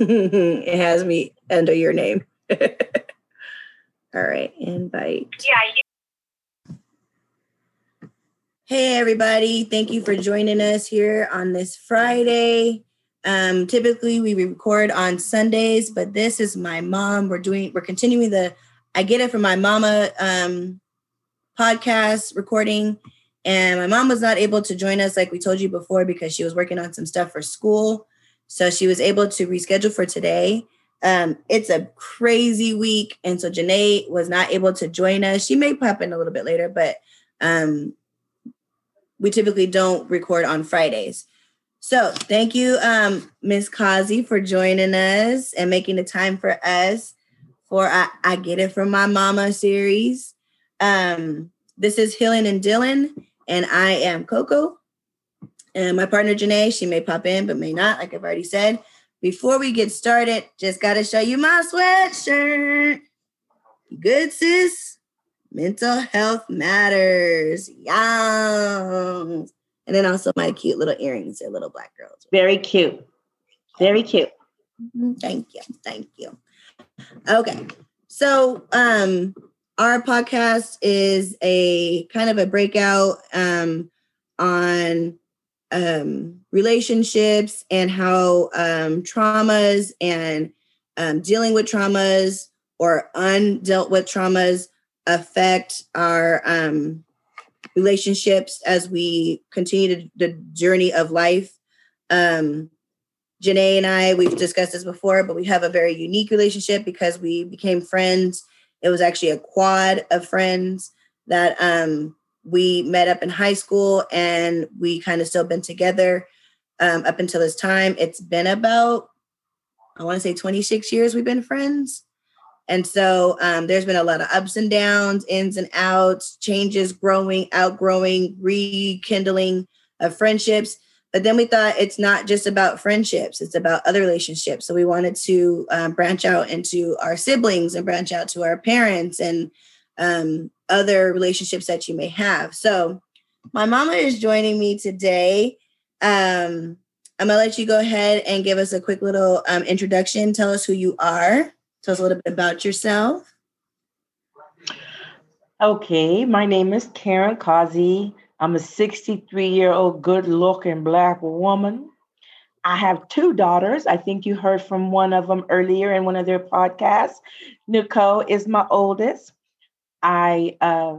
it has me under your name. All right, invite. Yeah. You- hey, everybody. Thank you for joining us here on this Friday. Um, typically, we record on Sundays, but this is my mom. We're doing, we're continuing the I Get It from My Mama um, podcast recording. And my mom was not able to join us, like we told you before, because she was working on some stuff for school. So she was able to reschedule for today. Um, it's a crazy week. And so Janae was not able to join us. She may pop in a little bit later, but um, we typically don't record on Fridays. So thank you, um, Kazi, for joining us and making the time for us for I, I Get It From My Mama series. Um, this is Healing and Dylan, and I am Coco. And my partner Janae, she may pop in, but may not, like I've already said. Before we get started, just got to show you my sweatshirt. Good, sis. Mental health matters. Yum. And then also my cute little earrings. They're little black girls. Very cute. Very cute. Mm-hmm. Thank you. Thank you. Okay. So um our podcast is a kind of a breakout um on um, relationships and how um, traumas and um, dealing with traumas or undealt with traumas affect our um, relationships as we continue to, the journey of life. Um, Janae and I, we've discussed this before, but we have a very unique relationship because we became friends. It was actually a quad of friends that um, we met up in high school and we kind of still been together um, up until this time. It's been about, I want to say 26 years we've been friends. And so um, there's been a lot of ups and downs, ins and outs, changes, growing, outgrowing, rekindling of friendships. But then we thought it's not just about friendships, it's about other relationships. So we wanted to um, branch out into our siblings and branch out to our parents and um, other relationships that you may have. So, my mama is joining me today. Um, I'm gonna let you go ahead and give us a quick little um, introduction. Tell us who you are. Tell us a little bit about yourself. Okay, my name is Karen Kazi. I'm a 63 year old good looking black woman. I have two daughters. I think you heard from one of them earlier in one of their podcasts. Nicole is my oldest. I uh,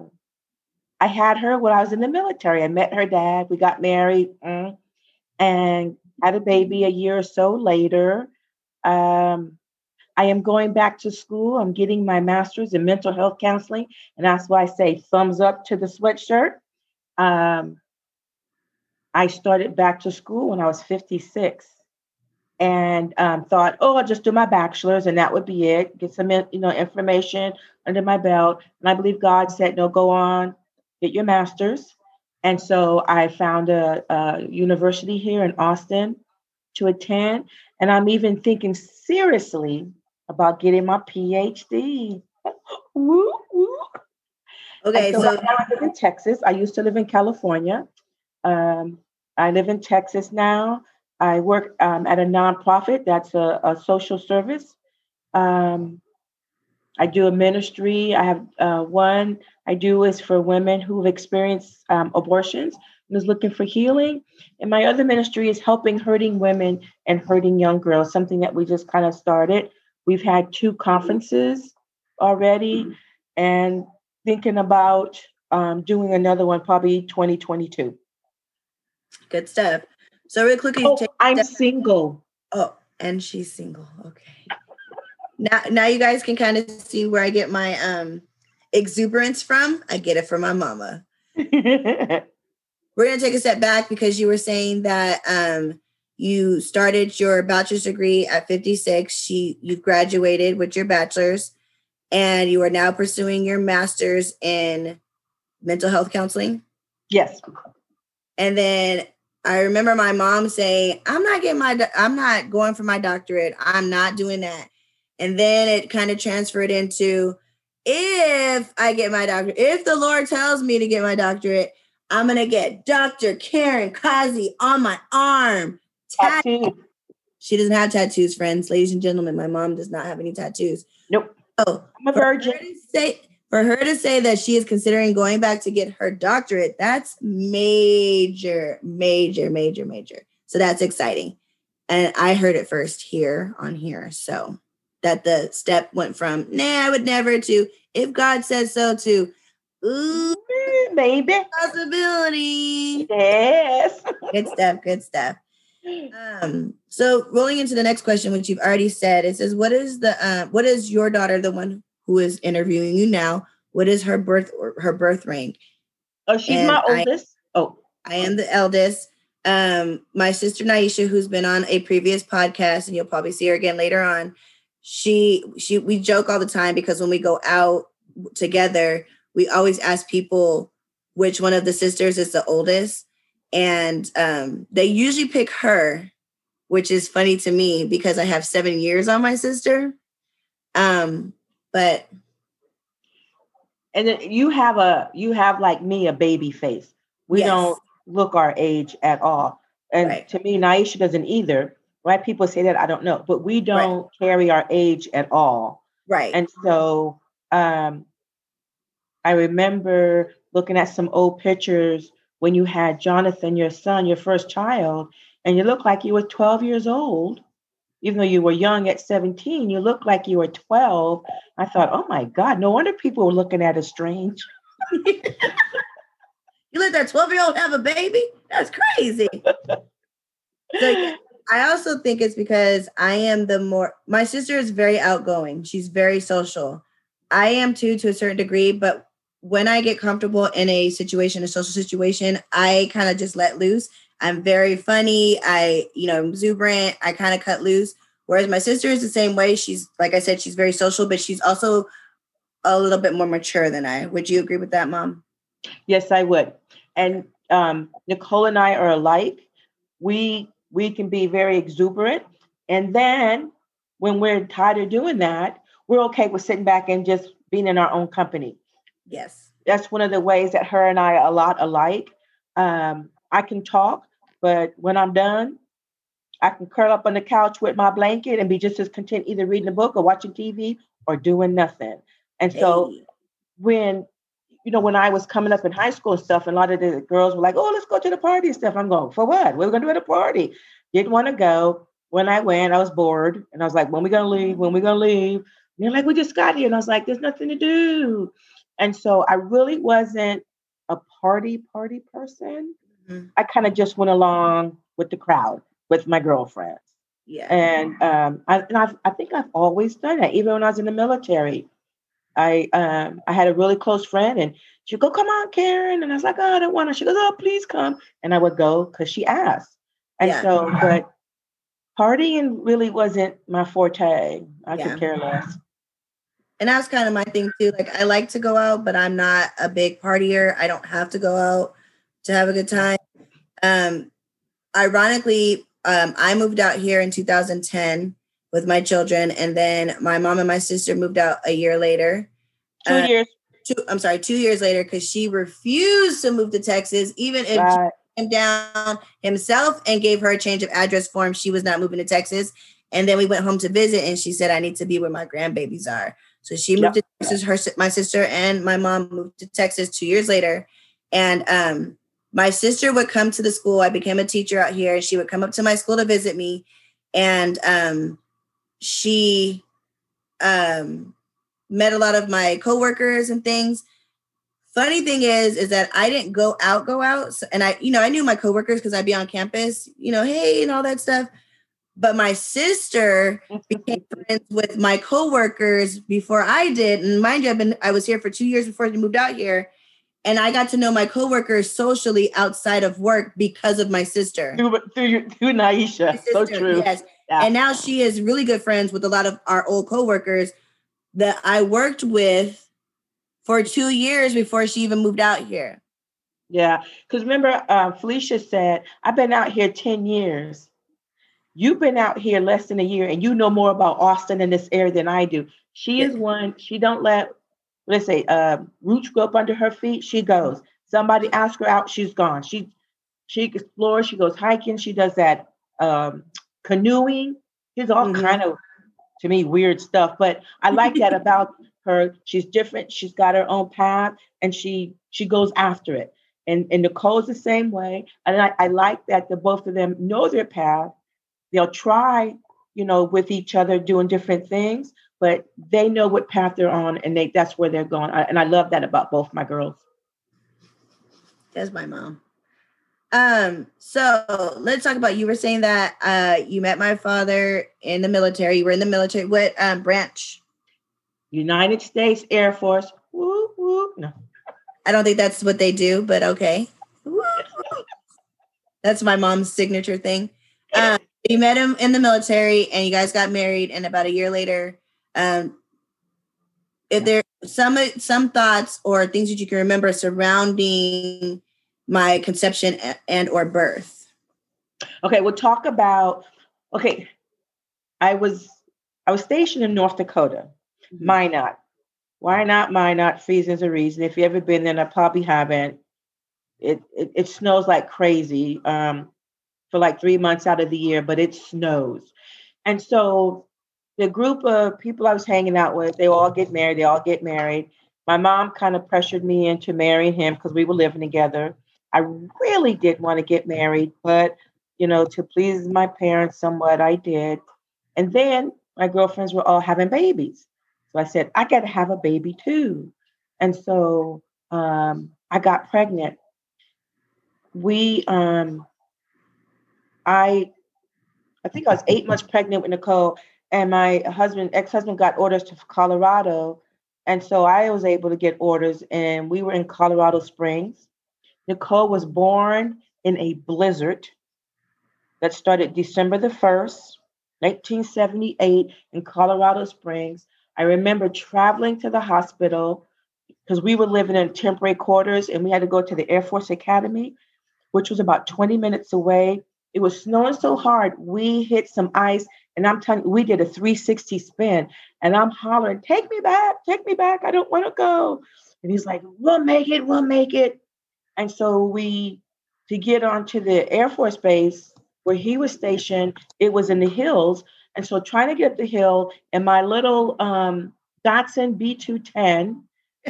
I had her when I was in the military. I met her dad. We got married mm, and had a baby a year or so later. Um, I am going back to school. I'm getting my master's in mental health counseling, and that's why I say thumbs up to the sweatshirt. Um, I started back to school when I was 56 and um, thought, oh, I'll just do my bachelor's and that would be it. Get some, you know, information under my belt. And I believe God said, no, go on, get your master's. And so I found a, a university here in Austin to attend. And I'm even thinking seriously about getting my PhD. woo, woo. Okay, so, so I live in Texas. I used to live in California. Um, I live in Texas now. I work um, at a nonprofit that's a, a social service. Um, I do a ministry. I have uh, one I do is for women who've experienced um, abortions and is looking for healing. And my other ministry is helping hurting women and hurting young girls, something that we just kind of started. We've had two conferences already and thinking about um, doing another one probably 2022. Good stuff. So real quickly, oh, I'm step- single. Oh, and she's single. Okay. Now, now you guys can kind of see where I get my um exuberance from. I get it from my mama. We're gonna take a step back because you were saying that um you started your bachelor's degree at 56. She you've graduated with your bachelor's, and you are now pursuing your master's in mental health counseling. Yes. And then I remember my mom saying, "I'm not getting my, I'm not going for my doctorate. I'm not doing that." And then it kind of transferred into, if I get my doctorate, if the Lord tells me to get my doctorate, I'm gonna get Dr. Karen Kazi on my arm. Tattoo. She doesn't have tattoos, friends. Ladies and gentlemen, my mom does not have any tattoos. Nope. Oh, I'm a virgin. say for her to say that she is considering going back to get her doctorate, that's major, major, major, major. So that's exciting. And I heard it first here on here. So that the step went from nah, I would never to if God says so to ooh Mm, Maybe. possibility. Yes. Good stuff, good stuff. Um, so rolling into the next question, which you've already said, it says, "What is the uh, what is your daughter, the one who is interviewing you now? What is her birth or her birth rank? Oh, she's And my I- oldest. oh, I am the eldest. Um, my sister Naisha, who's been on a previous podcast, and you'll probably see her again later on. She she we joke all the time because when we go out together, we always ask people which one of the sisters is the oldest, and um, they usually pick her, which is funny to me because I have seven years on my sister. Um, but and then you have a you have like me a baby face. We Yes. don't look our age at all. And Right. to me, Naisha doesn't either. Why people say that, I don't know. But we don't carry our age at all. right, And so um, I remember looking at some old pictures when you had Jonathan, your son, your first child, and you looked like you were 12 years old. Even though you were young at 17, you looked like you were 12. I thought, oh my God, no wonder people were looking at us strange. you let that 12 year old have a baby? That's crazy. So, I also think it's because I am the more, my sister is very outgoing. She's very social. I am too, to a certain degree, but when I get comfortable in a situation, a social situation, I kind of just let loose. I'm very funny. I, you know, exuberant. I kind of cut loose. Whereas my sister is the same way. She's, like I said, she's very social, but she's also a little bit more mature than I. Would you agree with that, mom? Yes, I would. And um, Nicole and I are alike. We we can be very exuberant, and then when we're tired of doing that, we're okay with sitting back and just being in our own company. Yes. That's one of the ways that her and I are a lot alike. Um, I can talk, but when I'm done, I can curl up on the couch with my blanket and be just as content either reading a book or watching TV or doing nothing. And so Hey. when you know when I was coming up in high school and stuff, and a lot of the girls were like, "Oh, let's go to the party and stuff." I'm going for what? We're gonna do at a party? Didn't want to go. When I went, I was bored, and I was like, "When we gonna leave? When we gonna leave?" And they're like, "We just got here," and I was like, "There's nothing to do." And so I really wasn't a party party person. Mhm. I kind of just went along with the crowd with my girlfriends. Yeah. And um, I, and I've, I think I've always done that, even when I was in the military. I um, I had a really close friend, and she'd go, "Come on, Karen," and I was like, "Oh, I don't want to." She goes, "Oh, please come," and I would go because she asked. And Yeah. so, but partying really wasn't my forte. I Yeah. could care less. And that's kind of my thing too. Like I like to go out, but I'm not a big partier. I don't have to go out to have a good time. Um, ironically, um, I moved out here in 2010 with my children, and then my mom and my sister moved out a year later. Two Uh, years, Two, I'm sorry, two years later, because she refused to move to Texas, even if right? came down himself and gave her a change of address form. She was not moving to Texas. And then we went home to visit, and she said, I need to be where my grandbabies are. So she moved to Texas. Her my sister and my mom moved to Texas two years later. And um, my sister would come to the school. I became a teacher out here, and she would come up to my school to visit me. And um, she um, met a lot of my coworkers and things. Funny thing is is that i didn't go out go out. So- and i you know i knew my coworkers because i'd be on campus you know hey and all that stuff. But my sister became friends with my coworkers before i did. And mind you i've been i was here for two years before we moved out here and i got to know my coworkers socially outside of work because of my sister through through, your- through Naisha. So true. yes Yeah. and now she is really good friends with a lot of our old coworkers that i worked with for two years before she even moved out here Yeah, because remember, uh, Felicia said, I've been out here 10 years. You've been out here less than a year and you know more about Austin and this area than I do. She is one, she don't let, let's say, uh, roots grow up under her feet. She goes. Somebody asks her out, she's gone. She she explores, she goes hiking, she does that um, canoeing. She's all Mhm. kind of, to me, weird stuff. But I like that about her. She's different. She's got her own path, and she she goes after it. And and Nicole's the same way. And I, I like that the both of them know their path. They'll try, you know, with each other doing different things, but they know what path they're on, and they that's where they're going. I, and I love that about both my girls. That's my mom. Um, so let's talk about you were saying that uh you met my father in the military. You were in the military. What um branch? United States Air Force. Woo, woo. No. I don't think that's what they do, but okay. That's my mom's signature thing. Um, you met him in the military and you guys got married and about a year later um if there some some thoughts or things that you can remember surrounding my conception and or birth Okay, we'll talk about. Okay, I was I was stationed in North Dakota, Minot. Why not Minot? Reasons a reason. If you've ever been there, and I probably haven't. It, it it snows like crazy um, for like three months out of the year, but it snows, and so the group of people I was hanging out with, they all get married. They all get married. My mom kind of pressured me into marrying him because we were living together. I really did want to get married, but you know, to please my parents somewhat, I did. And then my girlfriends were all having babies. So I said, I got to have a baby too. And so um, I got pregnant. We, um, I, I think I was eight months pregnant with Nicole, and my husband, ex-husband, got orders to Colorado, and so I was able to get orders, and we were in Colorado Springs. Nicole was born in a blizzard that started December the 1st, 1978, in Colorado Springs. I remember traveling to the hospital because we were living in temporary quarters and we had to go to the Air Force Academy, which was about 20 minutes away. It was snowing so hard, we hit some ice, and I'm telling you, we did a 360 spin. And I'm hollering, Take me back, take me back. I don't want to go. And he's like, We'll make it, we'll make it. And so we, to get onto the Air Force Base where he was stationed, it was in the hills. And so trying to get up the hill in my little um, Datsun B210,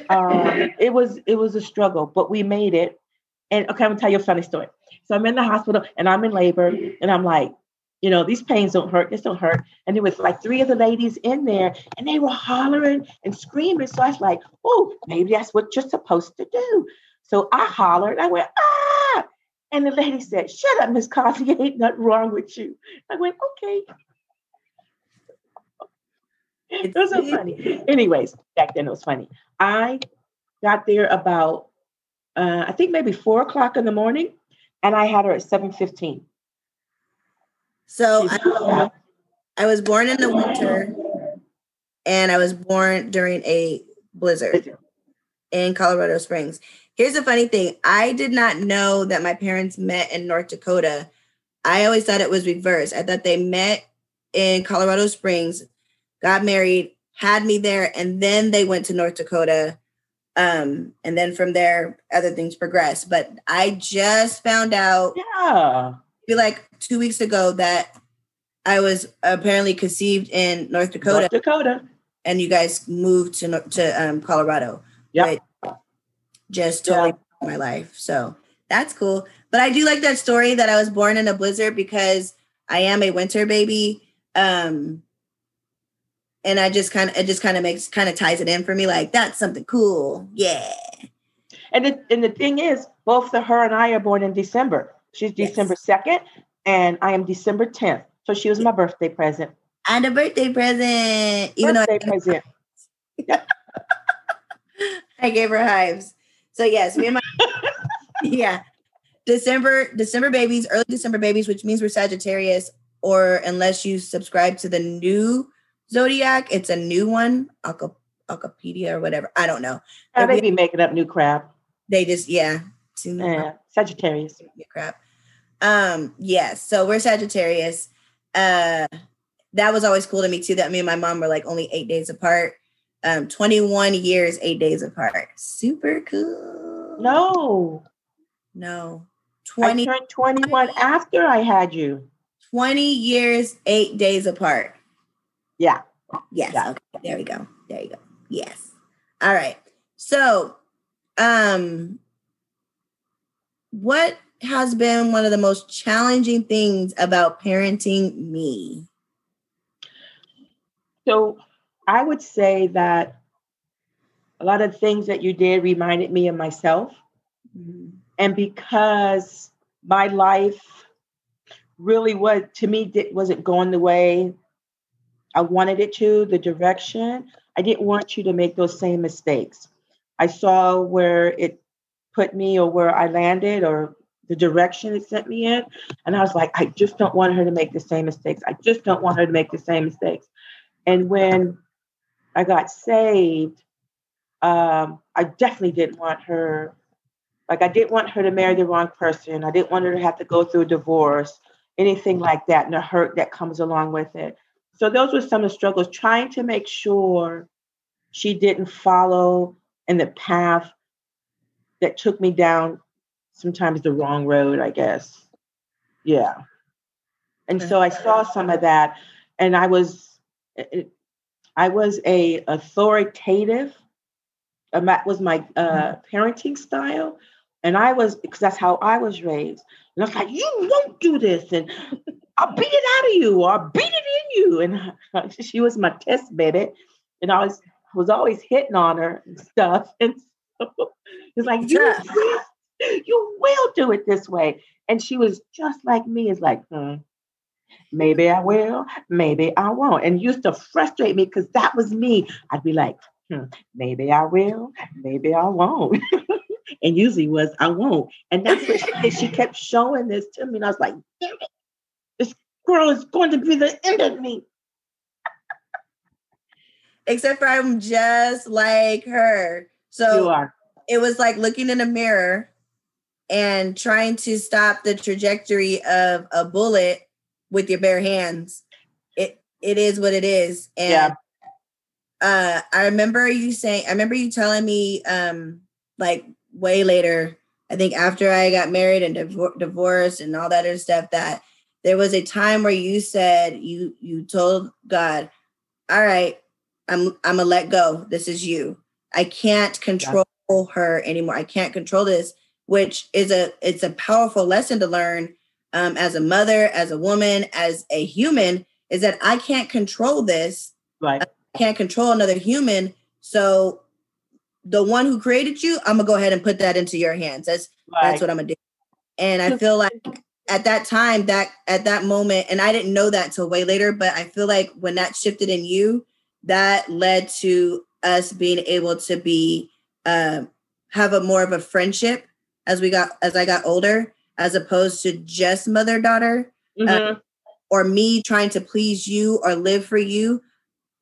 um, it was it was a struggle, but we made it. And okay, I'm gonna tell you a funny story. So I'm in the hospital and I'm in labor, and I'm like, you know, these pains don't hurt, this don't hurt. And there was like three of the ladies in there, and they were hollering and screaming. So I was like, oh, maybe that's what you're supposed to do. So I hollered, I went, ah. And the lady said, Shut up, Miss Coffee, ain't nothing wrong with you. I went, okay. It was so funny. Anyways, back then it was funny. I got there about uh, I think maybe four o'clock in the morning, and I had her at seven fifteen. so I, I was born in the winter and i was born during a blizzard in colorado springs. Here's the funny thing. I did not know that my parents met in north dakota. I always thought it was reversed. I thought they met in colorado springs got married had me there and then they went to north dakota um and then from there other things progress but i just found out Yeah. feel like two weeks ago that I was apparently conceived in North Dakota, North Dakota. and you guys moved to to um, Colorado. Which just totally my life. So that's cool. But I do like that story that I was born in a blizzard because I am a winter baby. Um, and I just kind of it just kind of makes kind of ties it in for me. Like that's something cool. Yeah. And the, and the thing is, both the her and I are born in December. She's December 2nd, and I am December 10th. So she was my birthday present. And a birthday present. Even birthday though present. I gave her hives. So yes, me and my yeah. December, December babies, early December babies, which means we're Sagittarius, or unless you subscribe to the new zodiac, it's a new one, Alcapedia or whatever. I don't know. Oh, they be making up new crap. They just yeah, Yeah. Sagittarius. crap. Um, yes, so we're Sagittarius. Uh that was always cool to me too. That me and my mom were like only eight days apart. Um, 21 years, eight days apart. Super cool. No. No. I 20, turned 21 after I had you. 20 years, eight days apart. Yeah. Yes. Yeah. Okay. There we go. There you go. Yes. All right. So, um, what has been one of the most challenging things about parenting me? So I would say that a lot of things that you did reminded me of myself. And because my life really was, to me, it wasn't going the way I wanted it to, the direction, I didn't want you to make those same mistakes. I saw where it put me or where I landed or the direction it sent me in. And I was like, I just don't want her to make the same mistakes. I just don't want her to make the same mistakes. And when I got saved, um, I definitely didn't want her, like, I didn't want her to marry the wrong person. I didn't want her to have to go through a divorce, anything like that, and the hurt that comes along with it. So, those were some of the struggles, trying to make sure she didn't follow in the path that took me down sometimes the wrong road, I guess. Yeah. And so I saw some of that, and I was, eh, eh, I was a authoritative. Uh, that was my uh, mm-hmm. parenting style, and I was because that's how I was raised. And I was like, "You won't do this," and I'll beat it out of you, or I'll beat it in you. And she was my test bed, and I was was always hitting on her and stuff. And so it's like, you, will, you will do it this way. And she was just like me. It's like, hmm, maybe I will, maybe I won't. And used to frustrate me because that was me. I'd be like, hmm, maybe I will, maybe I won't. and usually was I won't. And that's what she did. She kept showing this to me. And I was like, damn it, this girl is going to be the end of me. Except for I'm just like her. So it was like looking in a mirror and trying to stop the trajectory of a bullet with your bare hands. It it is what it is. And Yeah. uh I remember you saying I remember you telling me um like way later, I think after I got married and divor- divorced and all that other stuff that there was a time where you said you you told God, "All right, I'm I'm gonna let go. This is you. I can't control her anymore. I can't control this." Which is a it's a powerful lesson to learn um, as a mother, as a woman, as a human. Is that I can't control this. Right. I can't control another human. So the one who created you, I'm gonna go ahead and put that into your hands. That's Right. that's what I'm gonna do. And I feel like at that time, that at that moment, and I didn't know that till way later, but I feel like when that shifted in you, that led to us being able to be uh, have a more of a friendship as we got as I got older, as opposed to just mother daughter Mhm. or me trying to please you or live for you.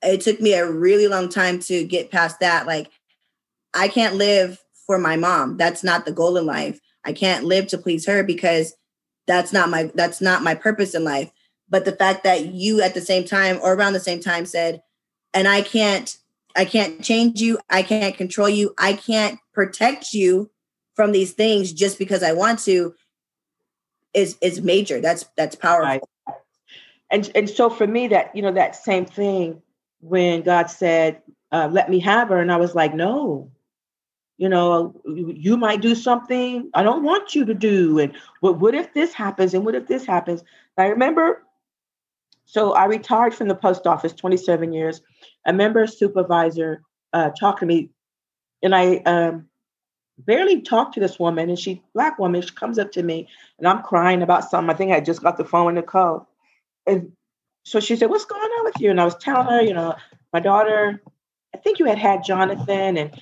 It took me a really long time to get past that. Like, I can't live for my mom. That's not the goal in life. I can't live to please her because that's not my that's not my purpose in life. But the fact that you at the same time or around the same time said, and I can't I can't change you, I can't control you, I can't protect you from these things just because I want to is is major. That's that's powerful. Right. and and so for me that you know that same thing when god said uh, let me have her and i was like no you know you might do something i don't want you to do and what, what if this happens and what if this happens? I remember so i retired from the post office 27 years. A supervisor uh, to me and i um, barely talked to this woman and she black woman she comes up to me and i'm crying about something. I think i just got the phone with call. And so she said, "What's going on with you?" And I was telling her, you know, my daughter, I think you had had Jonathan, and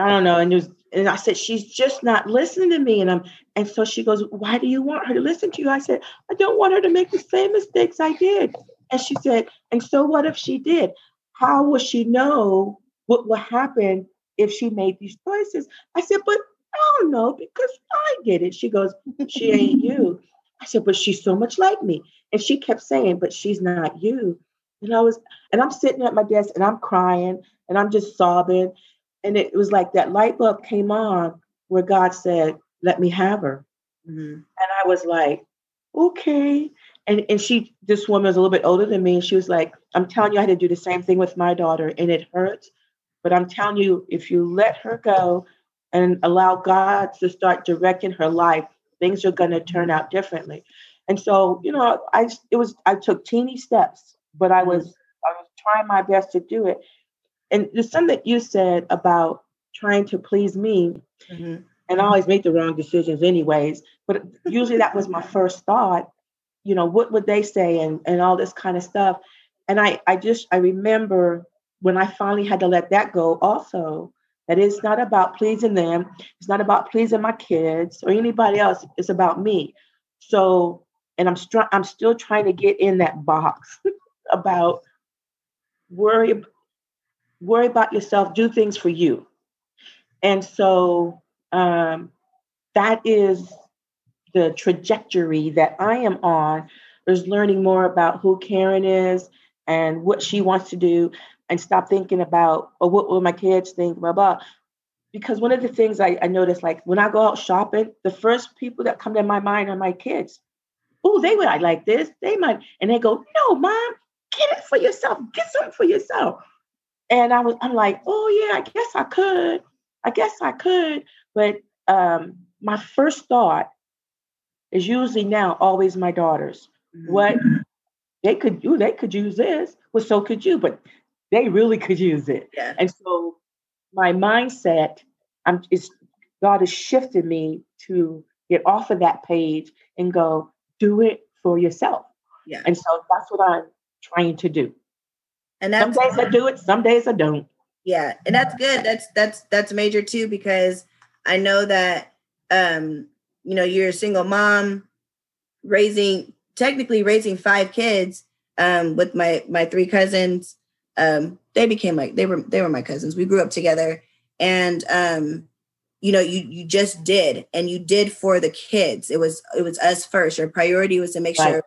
I don't know. And it was, and I said, she's just not listening to me. And I'm, and so she goes, "Why do you want her to listen to you?" I said, "I don't want her to make the same mistakes I did." And she said, "And so what if she did? How will she know what will happen if she made these choices?" I said, "But I don't know because I did it." She goes, "She ain't you." I said, "But she's so much like me." And she kept saying, but she's not you. And I was, and I'm sitting at my desk and I'm crying and I'm just sobbing. And it was like that light bulb came on where God said, let me have her. Mhm. And I was like, okay. and and she this woman was a little bit older than me and she was like i'm telling you i had to do the same thing with my daughter and it hurts but i'm telling you if you let her go and allow god to start directing her life things are going to turn out differently and so you know i it was i took teeny steps but i was i was trying my best to do it and there's something that you said about trying to please me mm-hmm. and i always make the wrong decisions anyways but usually that was my first thought you know, what would they say and, and all this kind of stuff. And I, I just, I remember when I finally had to let that go also, that it's not about pleasing them. It's not about pleasing my kids or anybody else. It's about me. So, and I'm str- I'm still trying to get in that box about worry, worry about yourself, do things for you. And so um, that is the trajectory that I am on is learning more about who Karen is and what she wants to do and stop thinking about, oh, what will my kids think, blah, blah. Because one of the things I, I notice, like when I go out shopping, the first people that come to my mind are my kids. Oh, they would I like this. They might, and they go, no, mom, get it for yourself. Get something for yourself. And I was, I'm like, oh yeah, I guess I could. I guess I could. But um, my first thought is usually now always my daughters. Mm-hmm. What they could do, they could use this. Well, so could you, but they really could use it. Yeah. And so my mindset, I'm is God has shifted me to get off of that page and go, do it for yourself. Yeah. And so that's what I'm trying to do. And that's, some days I do it, some days I don't. Yeah, and that's good. That's that's that's major too because I know that um you know you're a single mom raising technically raising five kids um, with my my three cousins um, they became like they were they were my cousins we grew up together and um, you know you you just did and you did for the kids it was it was us first your priority was to make right. sure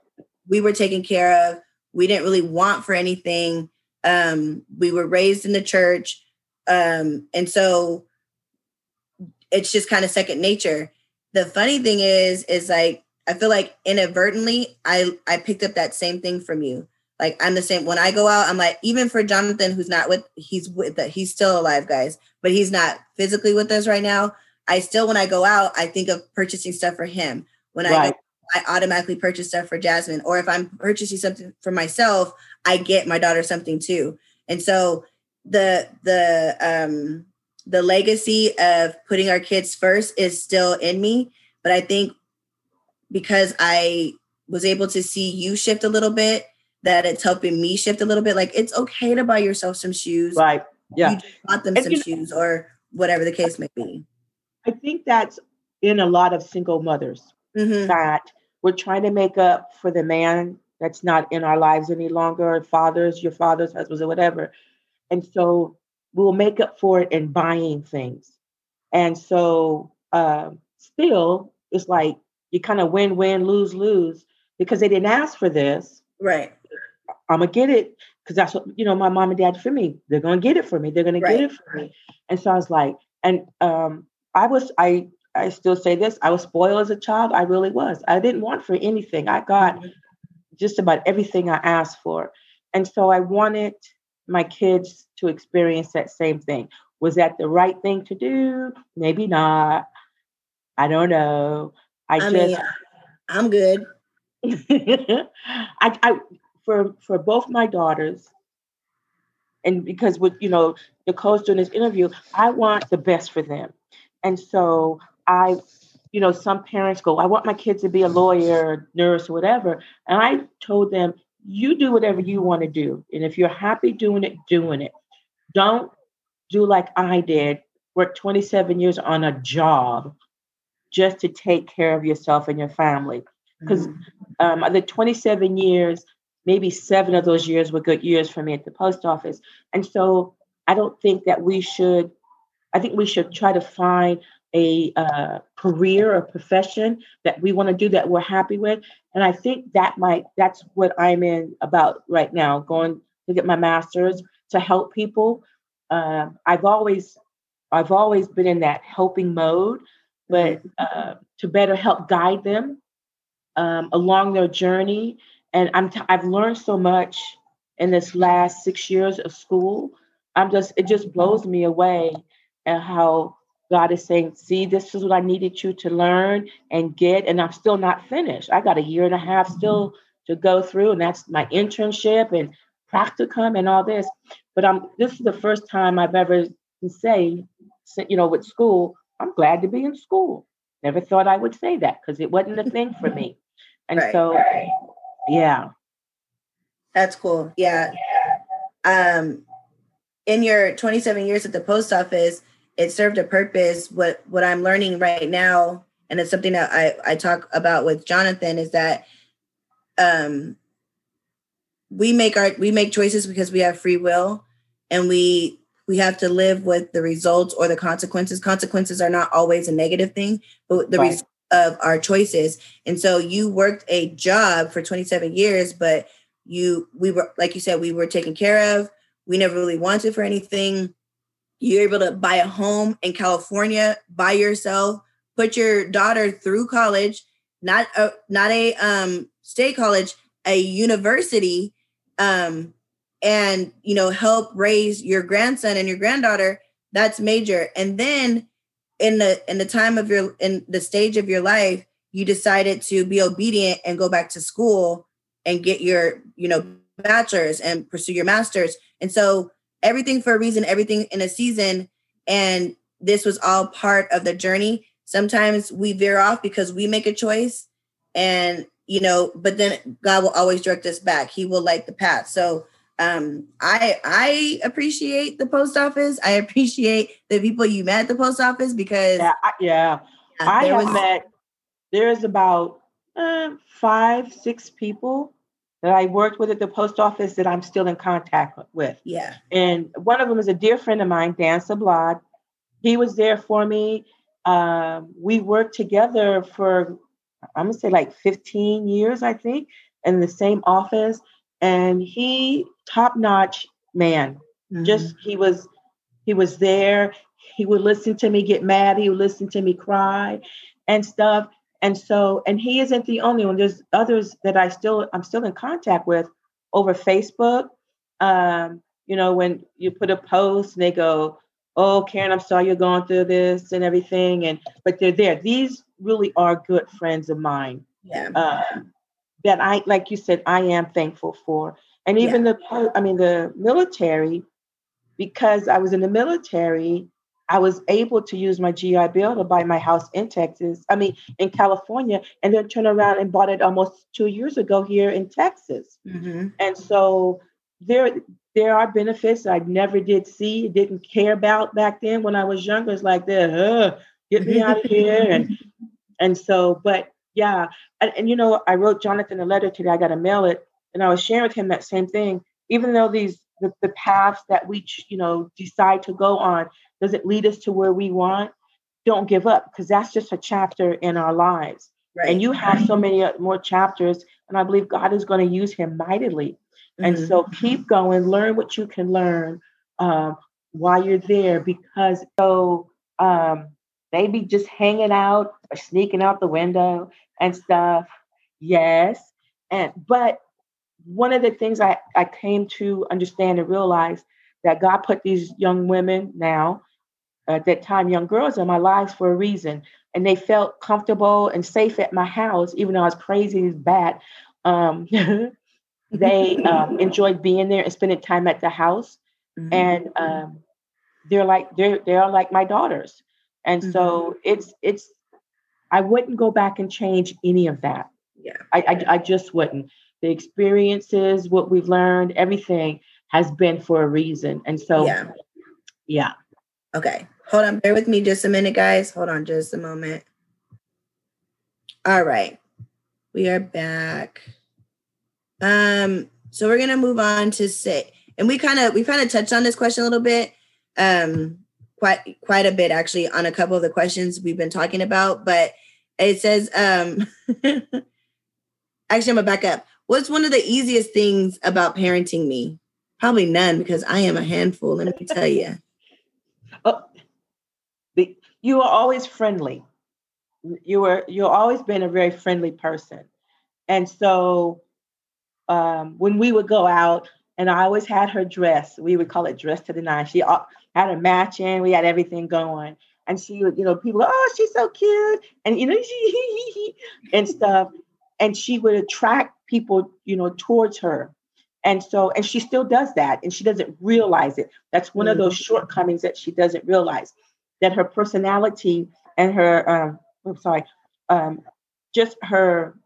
we were taken care of we didn't really want for anything um, we were raised in the church um, and so it's just kind of second nature the funny thing is, is like I feel like inadvertently I I picked up that same thing from you. Like I'm the same when I go out, I'm like, even for Jonathan, who's not with he's with that he's still alive, guys, but he's not physically with us right now. I still when I go out, I think of purchasing stuff for him. When right. I go, I automatically purchase stuff for Jasmine. Or if I'm purchasing something for myself, I get my daughter something too. And so the the um the legacy of putting our kids first is still in me. But I think because I was able to see you shift a little bit, that it's helping me shift a little bit. Like it's okay to buy yourself some shoes. Right. Yeah. You bought them and some shoes know, or whatever the case may be. I think that's in a lot of single mothers mm-hmm. that we're trying to make up for the man that's not in our lives any longer, fathers, your fathers, husbands, or whatever. And so we'll make up for it in buying things. And so uh, still, it's like you kind of win, win, lose, lose because they didn't ask for this. Right. I'm gonna get it because that's what you know my mom and dad for me. They're gonna get it for me. They're gonna right. get it for me. And so I was like, and um, I was I I still say this. I was spoiled as a child. I really was. I didn't want for anything. I got mm-hmm. Just about everything I asked for, and so I wanted my kids to experience that same thing. Was that the right thing to do? Maybe not. I don't know. I, I just mean, I'm good. I, I for for both my daughters, and because with you know Nicole's doing this interview, I want the best for them, and so I, you know, some parents go, I want my kids to be a lawyer, nurse, or whatever, and I told them you do whatever you want to do. And if you're happy doing it, doing it. Don't do like I did, work 27 years on a job just to take care of yourself and your family. Because mm-hmm. um, the 27 years, maybe seven of those years were good years for me at the post office. And so I don't think that we should, I think we should try to find a uh, career or profession that we want to do that we're happy with and i think that might that's what i'm in about right now going to get my master's to help people uh, i've always i've always been in that helping mode but uh, to better help guide them um, along their journey. And I'm t- I've learned so much in this last six years of school. I'm just it just blows me away and how God is saying, see, this is what I needed you to learn and get, and I'm still not finished. I got a year and a half still to go through, and that's my internship and practicum and all this. But I'm this is the first time I've ever say, you know, with school, I'm glad to be in school. Never thought I would say that because it wasn't a thing for me. And right, so, right. yeah. That's cool. Yeah. Um, in your 27 years at the post office, it served a purpose. What what I'm learning right now, and it's something that I, I talk about with Jonathan, is that um we make our we make choices because we have free will and we we have to live with the results or the consequences. Consequences are not always a negative thing, but the right. result of our choices. And so you worked a job for 27 years, but you we were like you said, we were taken care of. We never really wanted for anything. You're able to buy a home in California by yourself, put your daughter through college, not a not a um state college, a university. Um, and you know help raise your grandson and your granddaughter that's major and then in the in the time of your in the stage of your life you decided to be obedient and go back to school and get your you know bachelor's and pursue your master's and so everything for a reason everything in a season and this was all part of the journey. Sometimes we veer off because we make a choice and you know but then god will always direct us back. He will light the path. So um i i appreciate the post office. I appreciate the people you met at the post office because yeah I, yeah, yeah i have was, met there's about uh, five six people that i worked with at the post office that i'm still in contact with yeah and one of them is a dear friend of mine dan sablad he was there for me um, we worked together for i'm gonna say like 15 years i think in the same office and he top notch man. Mm-hmm. Just he was he was there. He would listen to me get mad. He would listen to me cry and stuff. And so, and he isn't the only one. There's others that I still I'm still in contact with over Facebook. Um, you know, when you put a post and they go, "Oh, Karen, I'm sorry you're going through this and everything," and but they're there. These really are good friends of mine. Yeah. Um, that I, like you said, I am thankful for. And even yeah. the, I mean, the military, because I was in the military, I was able to use my GI Bill to buy my house in Texas, I mean, in California, and then turn around and bought it almost two years ago here in Texas. Mm-hmm. And so there, there are benefits I never did see, didn't care about back then when I was younger. It's like, uh, get me out of here. And, and so, but yeah. And, and, you know, I wrote Jonathan a letter today. I got to mail it. And I was sharing with him that same thing. Even though these, the, the paths that we, you know, decide to go on, does it lead us to where we want? Don't give up because that's just a chapter in our lives. Right. And you have so many more chapters. And I believe God is going to use him mightily. Mm-hmm. And so keep going, learn what you can learn um, while you're there because so um, maybe just hanging out or sneaking out the window and stuff. Yes. And but one of the things I, I came to understand and realize that God put these young women now, at that time, young girls in my lives for a reason. And they felt comfortable and safe at my house, even though I was crazy as bad. Um, they um, enjoyed being there and spending time at the house. Mm-hmm. And um, they're like they're they're like my daughters. And mm-hmm. so it's it's I wouldn't go back and change any of that. Yeah. I, I, I just wouldn't. The experiences, what we've learned, everything has been for a reason. And so yeah. yeah. Okay. Hold on. Bear with me just a minute, guys. Hold on just a moment. All right. We are back. Um, so we're gonna move on to say, and we kind of we kind of touched on this question a little bit. Um, quite quite a bit actually on a couple of the questions we've been talking about but it says um actually i'm gonna back up what's one of the easiest things about parenting me probably none because i am a handful let me tell you you are always friendly you were you've always been a very friendly person And so um, when we would go out, and I always had her dress, we would call it dress to the nine. She had a matching, we had everything going. And she would, you know, people, oh, she's so cute. And, you know, she, and stuff. And she would attract people, you know, towards her. And so, and she still does that, and she doesn't realize it. That's one mm-hmm. of those shortcomings that she doesn't realize that her personality and her, um, I'm sorry, um, just her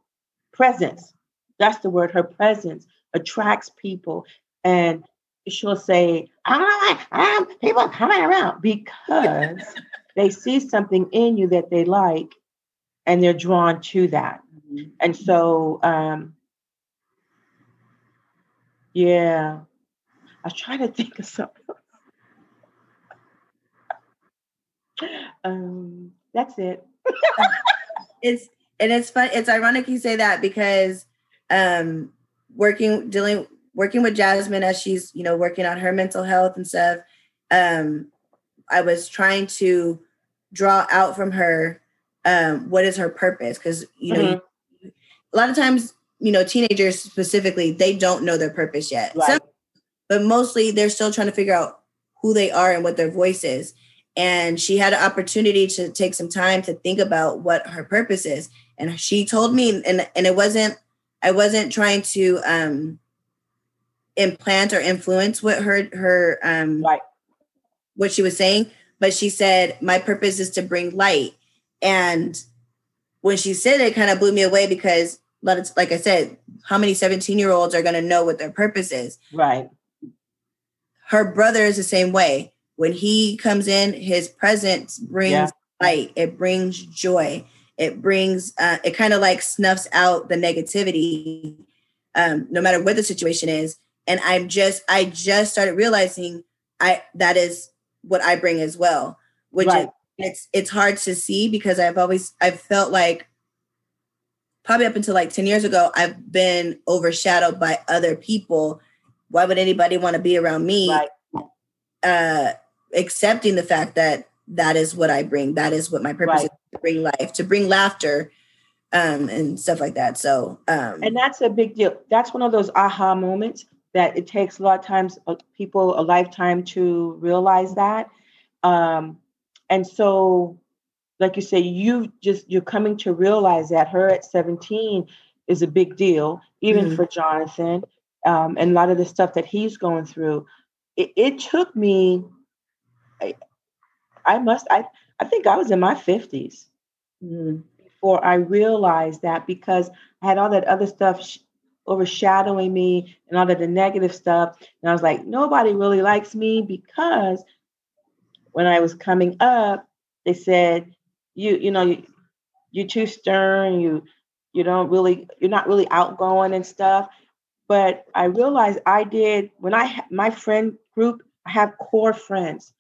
presence. That's the word. Her presence attracts people, and she'll say, "I don't know um, people coming around," because they see something in you that they like, and they're drawn to that. Mm-hmm. And so, um, yeah, I was trying to think of something. Um, that's it. it's and it's fun. It's ironic you say that because um, working dealing working with Jasmine as she's you know working on her mental health and stuff. Um, I was trying to draw out from her um, what is her purpose because you know mm-hmm. you, a lot of times you know teenagers specifically they don't know their purpose yet. Right. Some, but mostly they're still trying to figure out who they are and what their voice is and she had an opportunity to take some time to think about what her purpose is. And she told me and and it wasn't i wasn't trying to um implant or influence what her her um right. what she was saying but she said my purpose is to bring light. And when she said it, it kind of blew me away because like i said how many 17 year olds are going to know what their purpose is? Right. Her brother is the same way when he comes in, his presence brings yeah. light, it brings joy, it brings, uh, it kind of like snuffs out the negativity, um, no matter what the situation is. And I'm just, I just started realizing I that is what I bring as well, which right. is it's it's hard to see because I've always I've felt like probably up until like 10 years ago, I've been overshadowed by other people. Why would anybody want to be around me? Right. Uh, accepting the fact that that is what I bring. That is what my purpose right. is to bring life, to bring laughter, um, and stuff like that. So, um, and that's a big deal. That's one of those aha moments that it takes a lot of times uh, people a lifetime to realize that. Um, and so, like you say, you just you're coming to realize that her at 17 is a big deal, even mm-hmm. for Jonathan, um, and a lot of the stuff that he's going through. It, it took me I, I must, I, I think I was in my 50s mm, before I realized that because I had all that other stuff sh- overshadowing me and all of the negative stuff. And I was like, nobody really likes me because when I was coming up, they said, you, you know, you, you're too stern, you, you don't really, you're not really outgoing and stuff. But I realized I did when I my friend group, I have core friends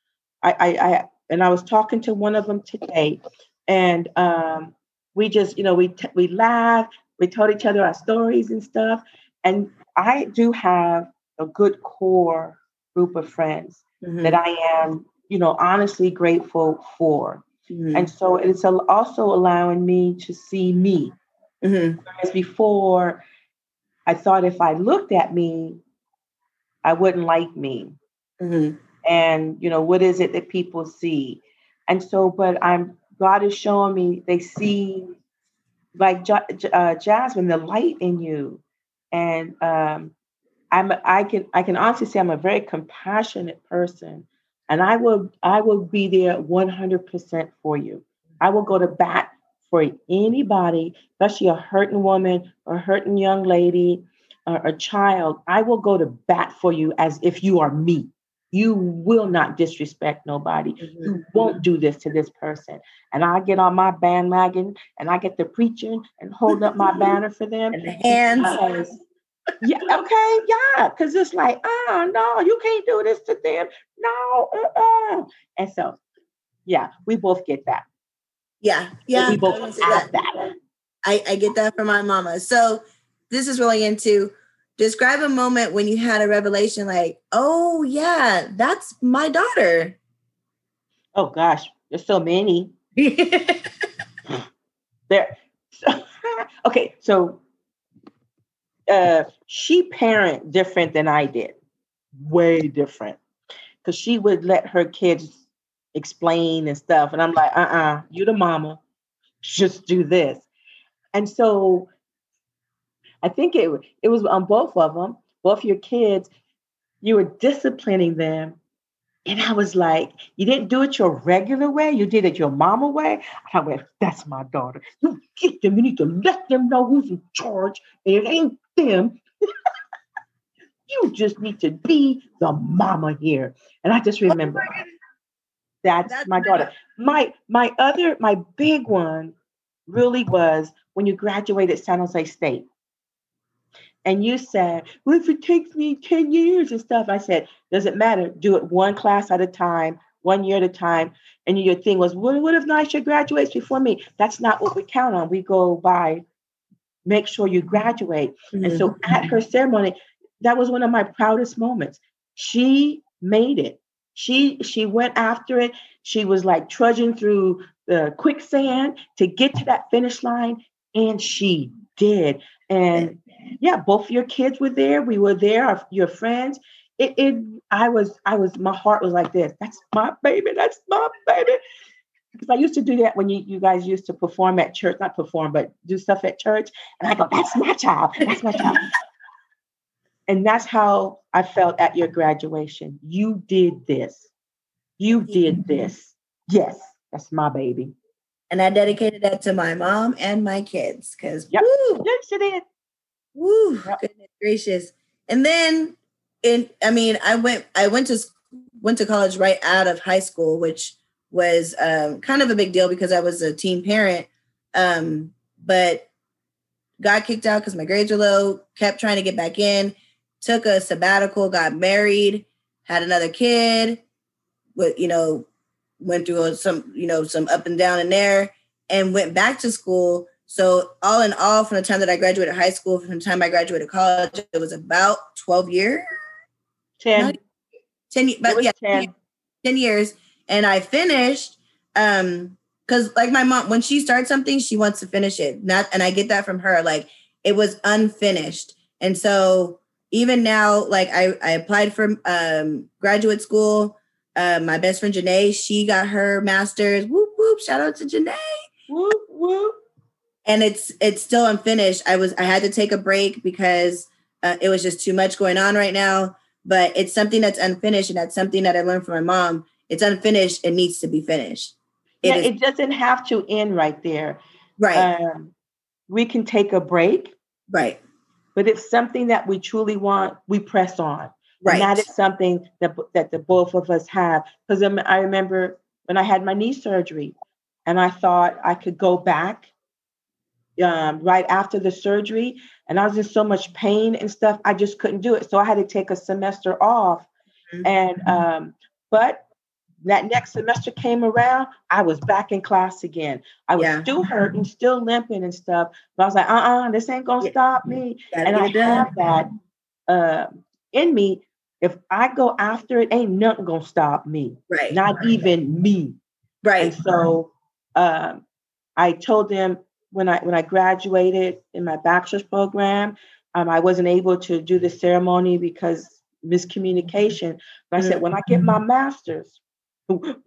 I, I, I and I was talking to one of them today, and um, we just, you know, we t- we laughed, we told each other our stories and stuff, and I do have a good core group of friends mm-hmm. that I am, you know, honestly grateful for. Mm-hmm. And so it's also allowing me to see me. Mm-hmm. Whereas before, I thought if I looked at me, I wouldn't like me. Mm-hmm and you know what is it that people see? And so but i'm god is showing me they see like uh, jasmine the light in you. And um i'm i can i can honestly say i'm a very compassionate person. And i will i will be there 100% for you. I will go to bat for anybody especially a hurting woman or hurting young lady or a child. I will go to bat for you as if you are me you will not disrespect nobody. Mm-hmm. You won't do this to this person. And I get on my bandwagon and I get to preaching and hold up my banner for them. And the hands. Because, yeah, okay, yeah. Because it's like, oh no, you can't do this to them. No, uh-uh. And so, yeah, we both get that. Yeah, yeah. We both have that. that. I, I get that from my mama. So this is really into describe a moment when you had a revelation like, oh, yeah, that's my daughter. Oh, gosh, there's so many. there. Okay, so uh, she parent different than I did, way different, because she would let her kids explain and stuff, and I'm like, uh, uh-uh, uh you the mama, just do this, and so I think it it was on both of them, both your kids, you were disciplining them and I was like, you didn't do it your regular way, you did it your mama way. I went, that's my daughter. You get them, you need to let them know who's in charge, and it ain't them. you just need to be the mama here. And I just remember that's, that's my daughter. My my other, my big one really was when you graduated San Jose State and you said, well, if it takes me 10 years and stuff, I said, does it matter. Do it one class at a time, one year at a time. And your thing was, well, what if Nisha graduates before me? That's not what we count on. We go by, make sure you graduate. Mm-hmm. And so at her ceremony, that was one of my proudest moments. She made it. She she went after it. She was like trudging through the quicksand to get to that finish line, and she did. And yeah, both your kids were there. We were there, our, your friends. It, it, I was, I was, my heart was like this. That's my baby. That's my baby. Because I used to do that when you, you guys used to perform at church, not perform, but do stuff at church. And I go, that's my child. That's my child. and that's how I felt at your graduation. You did this. You did mm-hmm. this. Yes, that's my baby. And I dedicated that to my mom and my kids because yep. yes, you did. Woo, yep. goodness gracious. And then in I mean, I went I went to went to college right out of high school, which was um, kind of a big deal because I was a teen parent. Um, but got kicked out because my grades were low, kept trying to get back in, took a sabbatical, got married, had another kid, with you know, went through some, you know, some up and down in there, and went back to school so all in all, from the time that I graduated high school, from the time I graduated college, it was about 12 years. 10. 10, but yeah, 10. 10 years. And I finished, um, because like my mom, when she starts something, she wants to finish it. Not and I get that from her. Like it was unfinished. And so even now, like I, I applied for um graduate school. Uh, my best friend Janae, she got her master's. Whoop whoop! Shout out to Janae. Whoop whoop and it's it's still unfinished. I was I had to take a break because uh, it was just too much going on right now. But it's something that's unfinished, and that's something that I learned from my mom. It's unfinished. It needs to be finished. It yeah, is- it doesn't have to end right there. Right. Um, we can take a break. Right. But if something that we truly want, we press on. Right. And that is something that that the both of us have. Because I remember when I had my knee surgery, and I thought I could go back um, right after the surgery, and I was in so much pain and stuff. I just couldn't do it, so I had to take a semester off. Mm-hmm. And um, but that next semester came around, I was back in class again. I was yeah. still hurting, still limping and stuff. But I was like, uh uh this ain't gonna stop me. and I have that uh, in me. If I go after it, ain't nothing gonna stop me. Right. Not right. even me. Right. And so um, I told them when I when I graduated in my bachelor's program, um, I wasn't able to do the ceremony because miscommunication. But I said, when I get my master's,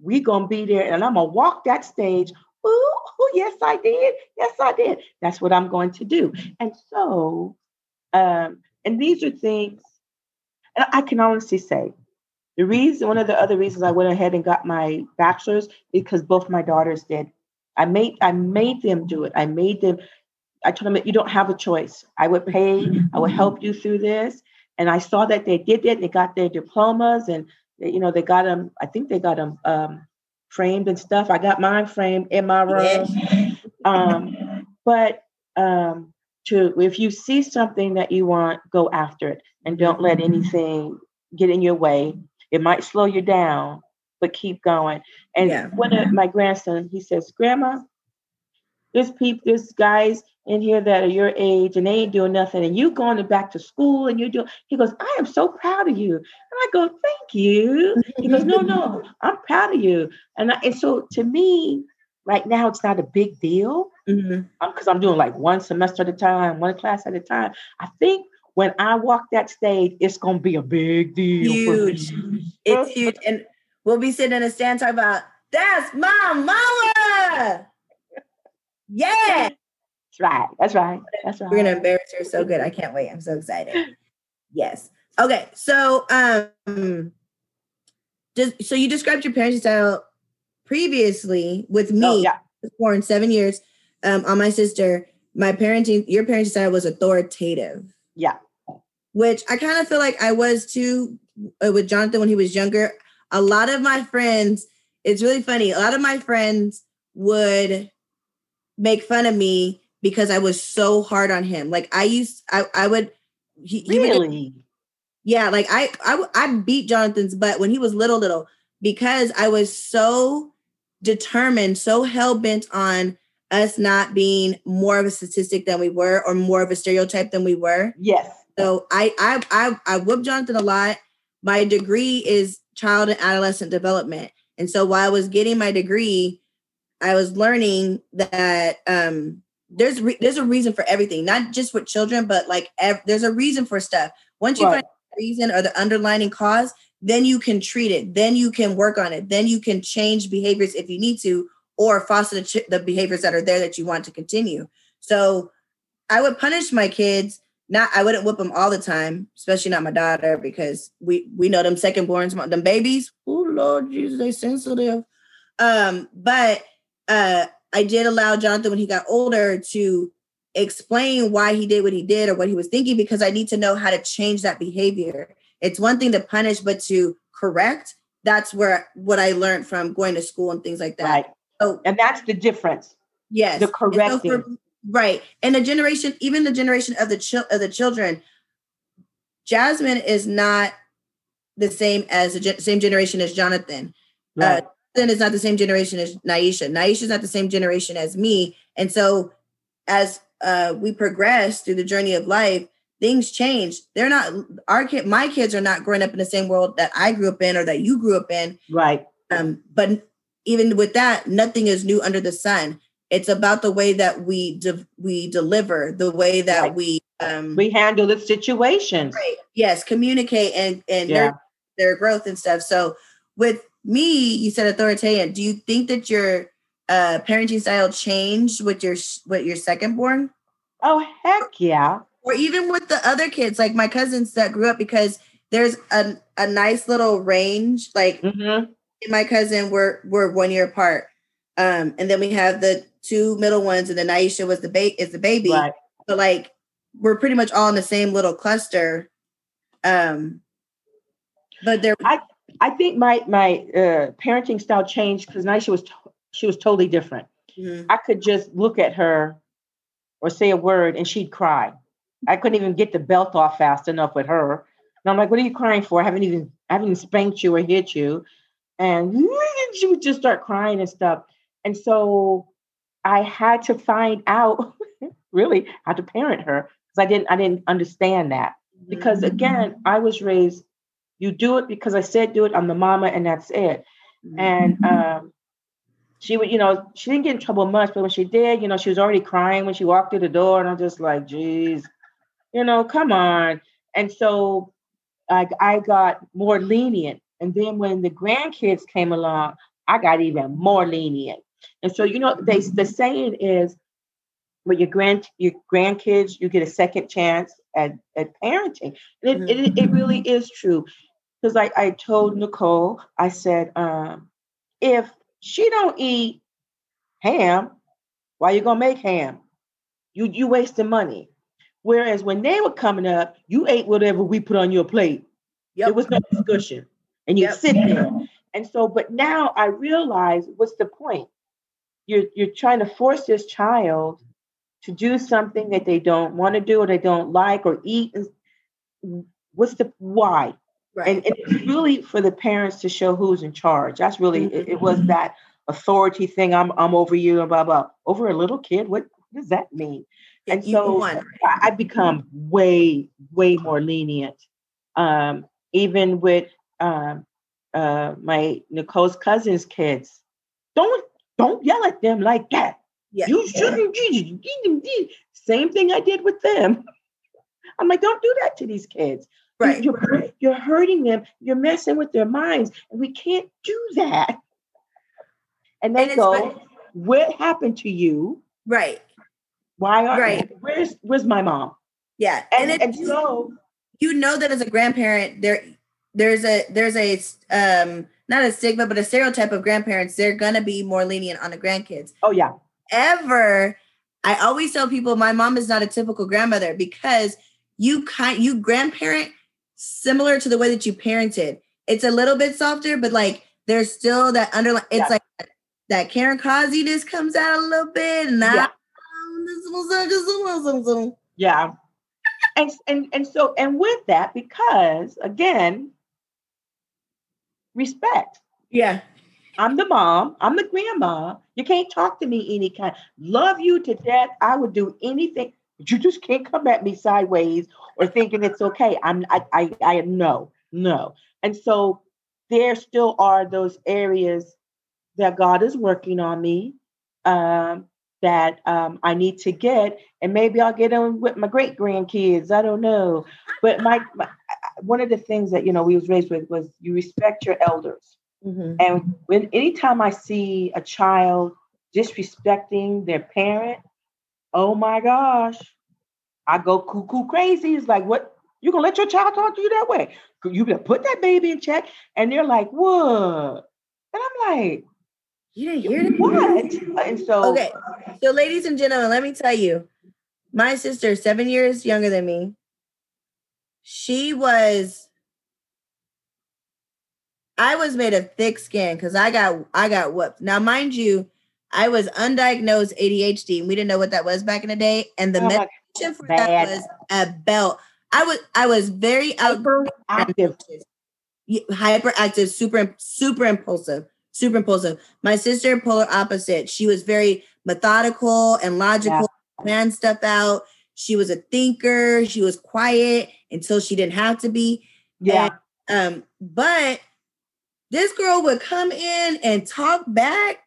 we gonna be there, and I'm gonna walk that stage. Ooh, yes, I did. Yes, I did. That's what I'm going to do. And so, um, and these are things, and I can honestly say, the reason, one of the other reasons I went ahead and got my bachelor's because both my daughters did. I made I made them do it. I made them. I told them you don't have a choice. I would pay. I would help you through this. And I saw that they did it. They got their diplomas, and they, you know they got them. I think they got them um, framed and stuff. I got mine framed in my room. Um, but um, to if you see something that you want, go after it, and don't let anything get in your way. It might slow you down, but keep going. And yeah. one of my grandson, he says, Grandma, there's people, there's guys in here that are your age and they ain't doing nothing, and you going to back to school and you're doing. He goes, I am so proud of you. And I go, Thank you. He goes, No, no, I'm proud of you. And I, and so to me, right now, it's not a big deal because mm-hmm. I'm doing like one semester at a time, one class at a time. I think when I walk that stage, it's gonna be a big deal. Huge. It's huge. And we'll be sitting in a stand talking about that's my mama. Yeah. That's right. That's right. That's right. We're gonna embarrass her so good. I can't wait. I'm so excited. Yes. Okay. So um just so you described your parenting style previously with me. Oh, yeah. Born seven years um, on my sister. My parenting, your parenting style was authoritative. Yeah. Which I kind of feel like I was too uh, with Jonathan when he was younger. A lot of my friends, it's really funny. A lot of my friends would make fun of me because I was so hard on him. Like I used, I, I would, he, he would yeah, like I, I I beat Jonathan's butt when he was little, little because I was so determined, so hell bent on us not being more of a statistic than we were, or more of a stereotype than we were. Yes. So I I I, I whooped Jonathan a lot. My degree is child and adolescent development, and so while I was getting my degree, I was learning that um, there's re- there's a reason for everything, not just with children, but like ev- there's a reason for stuff. Once you Right. find the reason or the underlining cause, then you can treat it. Then you can work on it. Then you can change behaviors if you need to, or foster the, ch- the behaviors that are there that you want to continue. So I would punish my kids. Not I wouldn't whip them all the time, especially not my daughter, because we we know them second borns, them babies. Oh Lord Jesus, they sensitive. Um, but uh I did allow Jonathan when he got older to explain why he did what he did or what he was thinking because I need to know how to change that behavior. It's one thing to punish, but to correct, that's where what I learned from going to school and things like that. Right. So And that's the difference. yes, The correcting. Right, and the generation, even the generation of the chil- of the children, Jasmine is not the same as the gen- same generation as Jonathan. Right. Uh, Jonathan is not the same generation as Naisha. Naisha is not the same generation as me. And so as uh, we progress through the journey of life, things change. They're not our kid, my kids are not growing up in the same world that I grew up in or that you grew up in. right. Um, but even with that, nothing is new under the sun. It's about the way that we de- we deliver, the way that Right. we um We handle the situation. right, yes, communicate and and Yeah. their their growth and stuff. So with me, you said authoritarian. Do you think that your uh parenting style changed with your with your second born? Oh heck yeah. Or even with the other kids, like my cousins that grew up because there's a, a nice little range. Like hmm and my cousin we're one year apart. Um, and then we have the two middle ones, and then Aisha was the ba- is the baby. Right. But like we're pretty much all in the same little cluster. Um, but there, I I think my my uh, parenting style changed because now she was to- she was totally different. Mhm. I could just look at her or say a word and she'd cry. I couldn't even get the belt off fast enough with her. And I'm like, what are you crying for? I haven't even I haven't even spanked you or hit you. And she would just start crying and stuff. And so I had to find out really how to parent her because I didn't I didn't understand that. Because again, I was raised, you do it because I said do it, I'm the mama, and that's it and um, she would, you know, she didn't get in trouble much, but when she did, you know, she was already crying when she walked through the door, and I'm just like, geez, you know, come on. And so I, I got more lenient, and then when the grandkids came along, I got even more lenient. And so, you know, they the saying is, with your grand your grandkids, you get a second chance at at parenting. And it, it, it really is true because like I told Nicole, I said, um, if she don't eat ham, why you gonna make ham? You you wasting money. Whereas when they were coming up, you ate whatever we put on your plate. There Yep. was no discussion, and you Yep. sit there. And so, but now I realize what's the point? You're you're trying to force this child to do something that they don't want to do or they don't like or eat. What's the why? right. and, and it's really for the parents to show who's in charge. That's really it, it was that authority thing. I'm I'm over you and blah blah. Over a little kid, what, what does that mean? And so. I, I become way way more lenient. Um, even with um, uh, my Nicole's cousins' kids, don't don't yell at them like that. Yeah. You shouldn't. Same thing I did with them. I'm like, don't do that to these kids. Right. You're, you're hurting them. You're messing with their minds. And we can't do that. And they And go, what happened to you? Right. Why are Right. where's where's my mom? Yeah. And, And, and, it, so you know that as a grandparent, there there's a there's a um not a stigma, but a stereotype of grandparents. They're gonna be more lenient on the grandkids. oh yeah. Ever, I always tell people my mom is not a typical grandmother because you kind you grandparent similar to the way that you parented. It's a little bit softer, but like there's still that underlying. It's Yeah. like that Karen Cossiness comes out a little bit, and Yeah. I, Yeah. and and and so and with that, because again, respect. yeah, I'm the mom. I'm the grandma. You can't talk to me any kind. Love you to death. I would do anything. But you just can't come at me sideways or thinking it's okay. I'm. I. I. I no. No. And so there still are those areas that God is working on me. Um, that um, I need to get, and maybe I'll get them with my great grandkids. I don't know, but my, my one of the things that you know we was raised with was you respect your elders. Mhm. And when anytime I see a child disrespecting their parent, oh my gosh, I go cuckoo crazy. It's like, what? You gonna let your child talk to you that way? You better put that baby in check. And they're like, what? And I'm like, you didn't hear that? what? And so, Okay, so ladies and gentlemen, let me tell you, my sister, seven years younger than me, she was. I was made of thick skin because I got I got whooped. Now, mind you, I was undiagnosed ADHD. and We didn't know what that was back in the day, and the oh medication for bad. that was a belt. I was I was very hyperactive. hyperactive, super super impulsive, super impulsive. My sister, polar opposite. She was very methodical and logical, plan stuff out. She was a thinker. She was quiet until she didn't have to be. Yeah. Um, but this girl would come in and talk back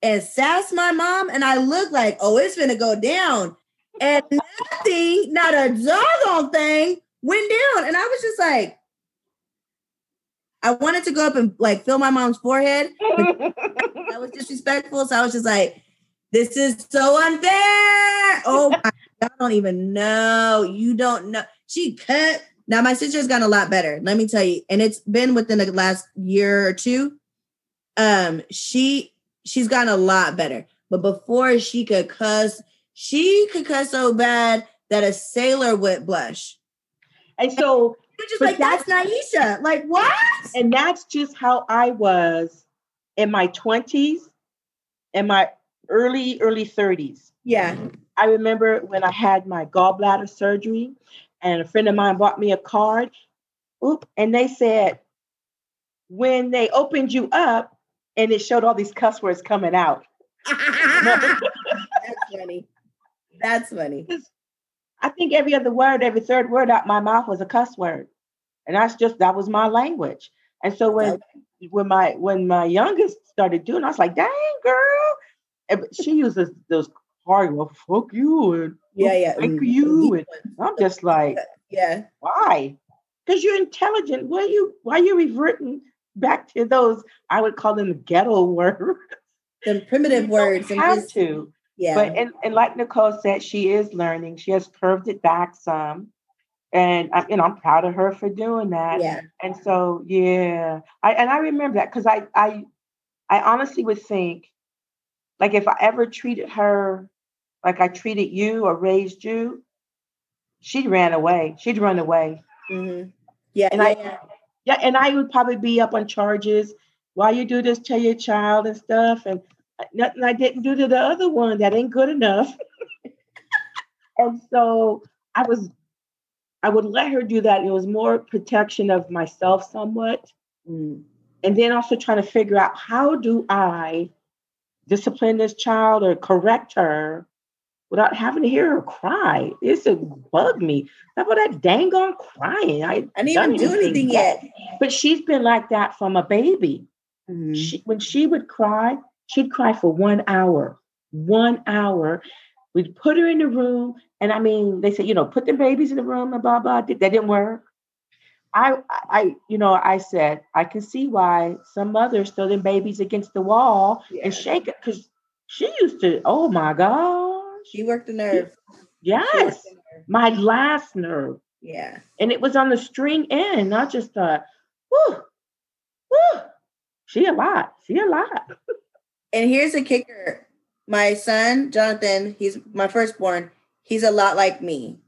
and sass my mom, and I looked like, oh, it's gonna go down. And nothing, not a doggone thing, went down. And I was just like, I wanted to go up and like feel my mom's forehead. That was disrespectful. So I was just like, this is so unfair. Oh my I don't even know. You don't know. She cut. Now my sister's gotten a lot better. Let me tell you. And it's been within the last year or two. Um, she she's gotten a lot better. But before she could cuss, she could cuss so bad that a sailor would blush. and so, You're just like, that's Naisha. Like, what? and that's just how I was in my 20s and my early, early 30s. Yeah. I remember when I had my gallbladder surgery, and a friend of mine bought me a card. Oop, and they said, when they opened you up, and it showed all these cuss words coming out. that's funny. That's funny. I think every other word, every third word out my mouth was a cuss word, and that's just that was my language. And so when when my when my youngest started doing, I was like, "Dang, girl!" But she uses those hard, well, fuck you, and Yeah, yeah. thank mm, you, and. I'm just like, Yeah. why? Because you're intelligent. Why you why you reverting back to those? I would call them ghetto words. The primitive words don't and have just to. yeah. But and, and like Nicole said, she is learning. She has curved it back some, and I, you know I'm proud of her for doing that. yeah. And so yeah, I and I remember that because I I I honestly would think, like if I ever treated her like I treated you or raised you, she'd ran away. She'd run away. mhm. Yeah. And yeah, I- yeah. Yeah, and I would probably be up on charges. Why you do this to your child and stuff, and uh, nothing I didn't do to the other one that ain't good enough. and so I was, I would let her do that. It was more protection of myself, somewhat, Mm. and then also trying to figure out how do I discipline this child or correct her without having to hear her cry. This would bug me. How about that dang on crying? I I didn't even do anything yet. But she's been like that from a baby. Mhm. She, when she would cry, she'd cry for one hour, one hour. We'd put her in the room, and I mean, they said, you know, put the babies in the room and blah blah. That didn't work. I, I, you know, I said I can see why some mothers throw their babies against the wall and shake it because she used to. Oh my gosh! She worked the nerve. Yes, the nerve. my last nerve, Yeah. and it was on the string end, not just a. Whoo, whoo. She a lot. She a lot. And here's the kicker. My son, Jonathan, he's my firstborn. He's a lot like me.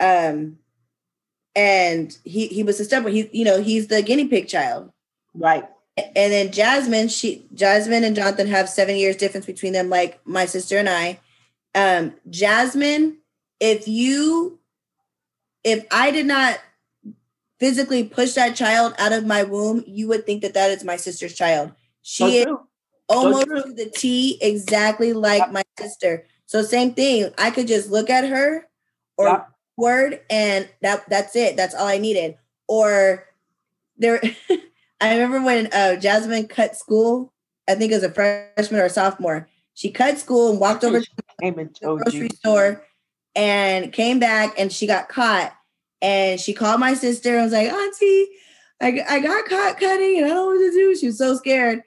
Um and he he was a stubborn. He you know, he's the guinea pig child. Right. And then Jasmine, she Jasmine and Jonathan have 7 years difference between them like my sister and I. Um Jasmine, if you if I did not physically push that child out of my womb, you would think that that is my sister's child. She So is true. almost to the T, exactly like Yep. my sister. So same thing. I could just look at her or Yep. word, and that that's it. That's all I needed. Or there, I remember when uh, Jasmine cut school. I think was a freshman or sophomore. She cut school and walked over to the grocery you. store and came back and she got caught. And she called my sister and was like, Auntie, I, I got caught cutting and I don't know what to do. She was so scared.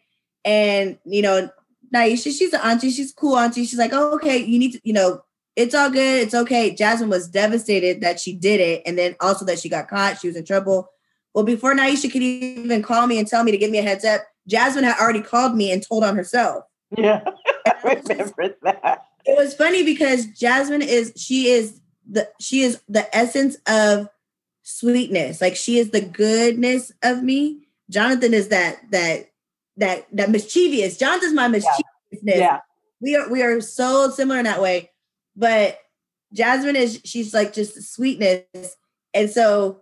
And, you know, Naisha, she's an auntie. She's a cool auntie. She's like, oh, okay, you need to, you know, it's all good. It's okay. Jasmine was devastated that she did it. And then also that she got caught. She was in trouble. Well, before Naisha could even call me and tell me to give me a heads up, Jasmine had already called me and told on herself. Yeah, I I was just- remember that. it was funny because Jasmine is she is the she is the essence of sweetness. Like she is the goodness of me. Jonathan is that that that that mischievous. Jonathan's my mischievousness. Yeah, We are we are so similar in that way. But Jasmine is she's like just sweetness. And so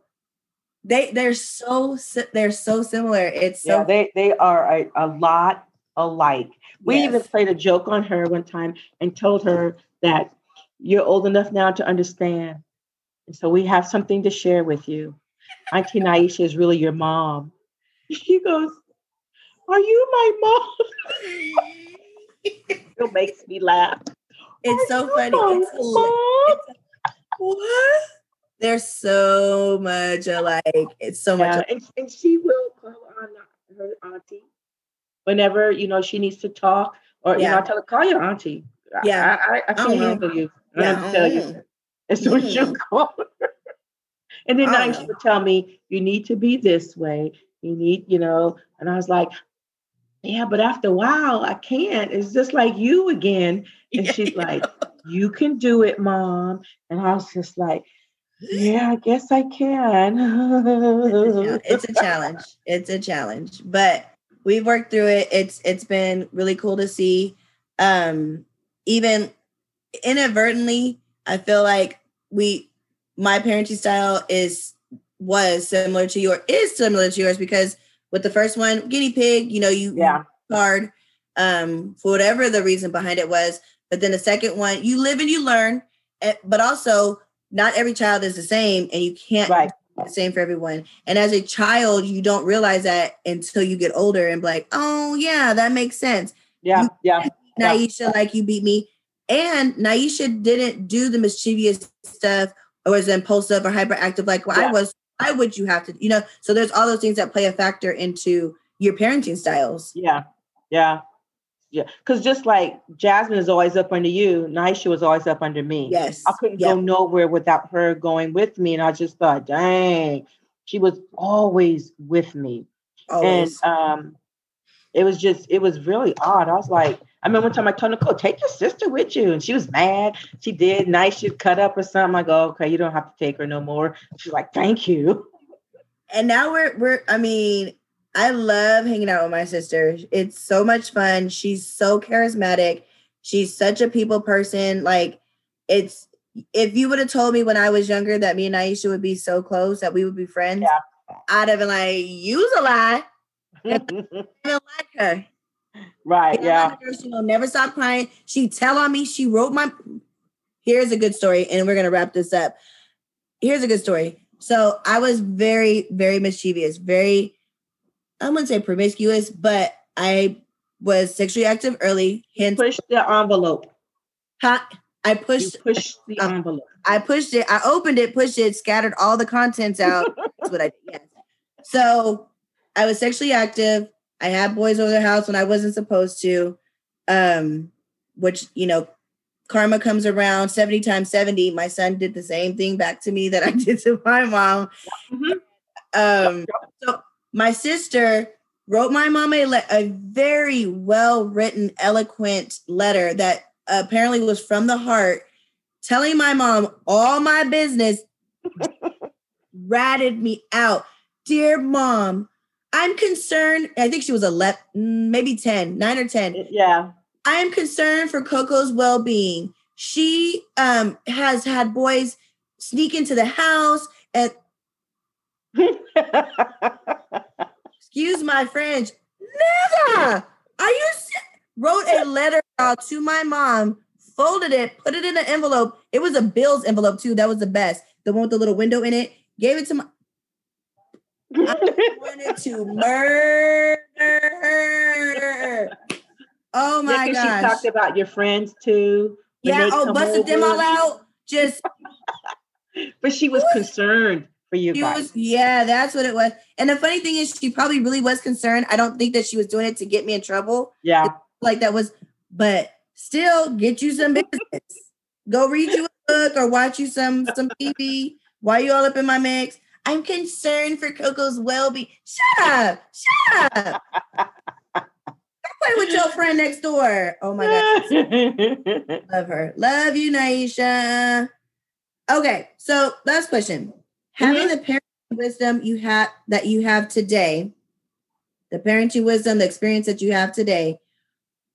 they they're so they're so similar. It's so yeah, they they are a, a lot alike. We yes. even played a joke on her one time and told her that you're old enough now to understand. And so we have something to share with you. Auntie Naisha is really your mom. She goes, Are you my mom? It makes me laugh. it's so funny. Mom, It's. What? They're so much alike. It's so much. Yeah, alike. and, and she will call on her auntie whenever you know she needs to talk, or you know, I tell her call your auntie. Yeah. I, I, I can't Mhm. handle you. I Yeah. have to tell you. Mhm. And so she'll Mhm. call her. And then Oh, Nice no. would tell me, you need to be this way. You need, you know, and I was like, yeah, but after a while, I can't. It's just like you again. And she's like, you can do it, mom. And I was just like, yeah, I guess I can. it's a challenge. It's a challenge, but we've worked through it. It's it's been really cool to see. Um, even inadvertently, I feel like we my parenting style is was similar to yours is similar to yours because with the first one, guinea pig, you know, you yeah. hard um for whatever the reason behind it was but then the second one you live and you learn eh, but also not every child is the same and you can't Right. Same for everyone and as a child you don't realize that until you get older and be like oh yeah that makes sense Yeah. Yeah. Yeah. naisha like you beat me and naisha didn't do the mischievous stuff or was impulsive or hyperactive like well, i was why would you have to you know so there's all those things that play a factor into your parenting styles Yeah, yeah, yeah. Because just like Jasmine is always up under you, Naisha was always up under me. yes I couldn't Yep. go nowhere without her going with me, and I just thought, dang, she was always with me. always. And um, it was just, it was really odd. I was like, I remember one time I told Nicole, take your sister with you, and she was mad. She did. Naisha cut up or something. I go, okay, you don't have to take her no more. She's like, thank you. and now we're we're I mean, I love hanging out with my sister. It's so much fun. She's so charismatic. She's such a people person. Like it's if you would have told me when I was younger that me and Naisha would be so close that we would be friends, Yeah. I'd have been like, "You's a lie." I didn't like her. right? You know, Yeah. girl, She will never stop crying. She tell on me. She wrote my. Here's a good story, and we're gonna wrap this up. Here's a good story. So I was very, very mischievous, very. I wouldn't say promiscuous, but I was sexually active early. Hence, Push the envelope. ha- I You pushed pushed the um, envelope. I pushed it, I opened it, pushed it, scattered all the contents out. That's what I did. Yes. So I was sexually active. I had boys over the house when I wasn't supposed to. Um, which you know, karma comes around 70 times 70. My son did the same thing back to me that I did to my mom. Mhm. Um, so my sister wrote my mom a, le- a very well written, eloquent letter that apparently was from the heart, telling my mom all my business, ratted me out. Dear mom, I'm concerned. I think she was 11, mm, maybe 10, nine or 10. Yeah. I am concerned for Coco's well-being. She um, has had boys sneak into the house and excuse my French, nigga. Are you wrote a letter out to my mom, folded it, put it in an envelope. It was a Bills envelope too. That was the best. The one with the little window in it. Gave it to my I wanted to murder her. Oh my gosh. she talked about your friends too. yeah, oh, busted them all out. Just But she was concerned for you She guys. was, yeah, that's what it was. And the funny thing is, she probably really was concerned. I don't think that she was doing it to get me in trouble. yeah. Like that was, but still, get you some business. Go read you a book or watch you some some TV while you all up in my mix. I'm concerned for Coco's well-being. Shut up! Shut up! Play with your friend next door. Oh my god, love her. Love you, Naisha. Okay, so last question. Having mm-hmm. the parenting wisdom you have that you have today, the parenting wisdom, the experience that you have today,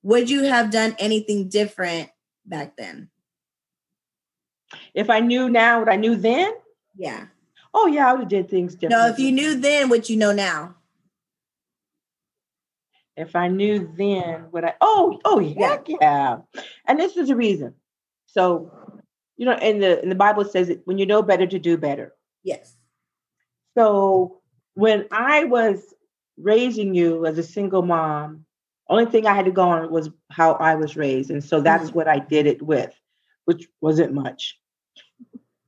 would you have done anything different back then? if I knew now what I knew then, Yeah. oh yeah, I would have did things different. No, if you knew then what you know now. if I knew then what I oh oh heck yeah. And this is the reason. So, you know, in the in the Bible says that when you know better to do better. Yes. So when I was raising you as a single mom, only thing I had to go on was how I was raised. And so that's what I did it with, which wasn't much.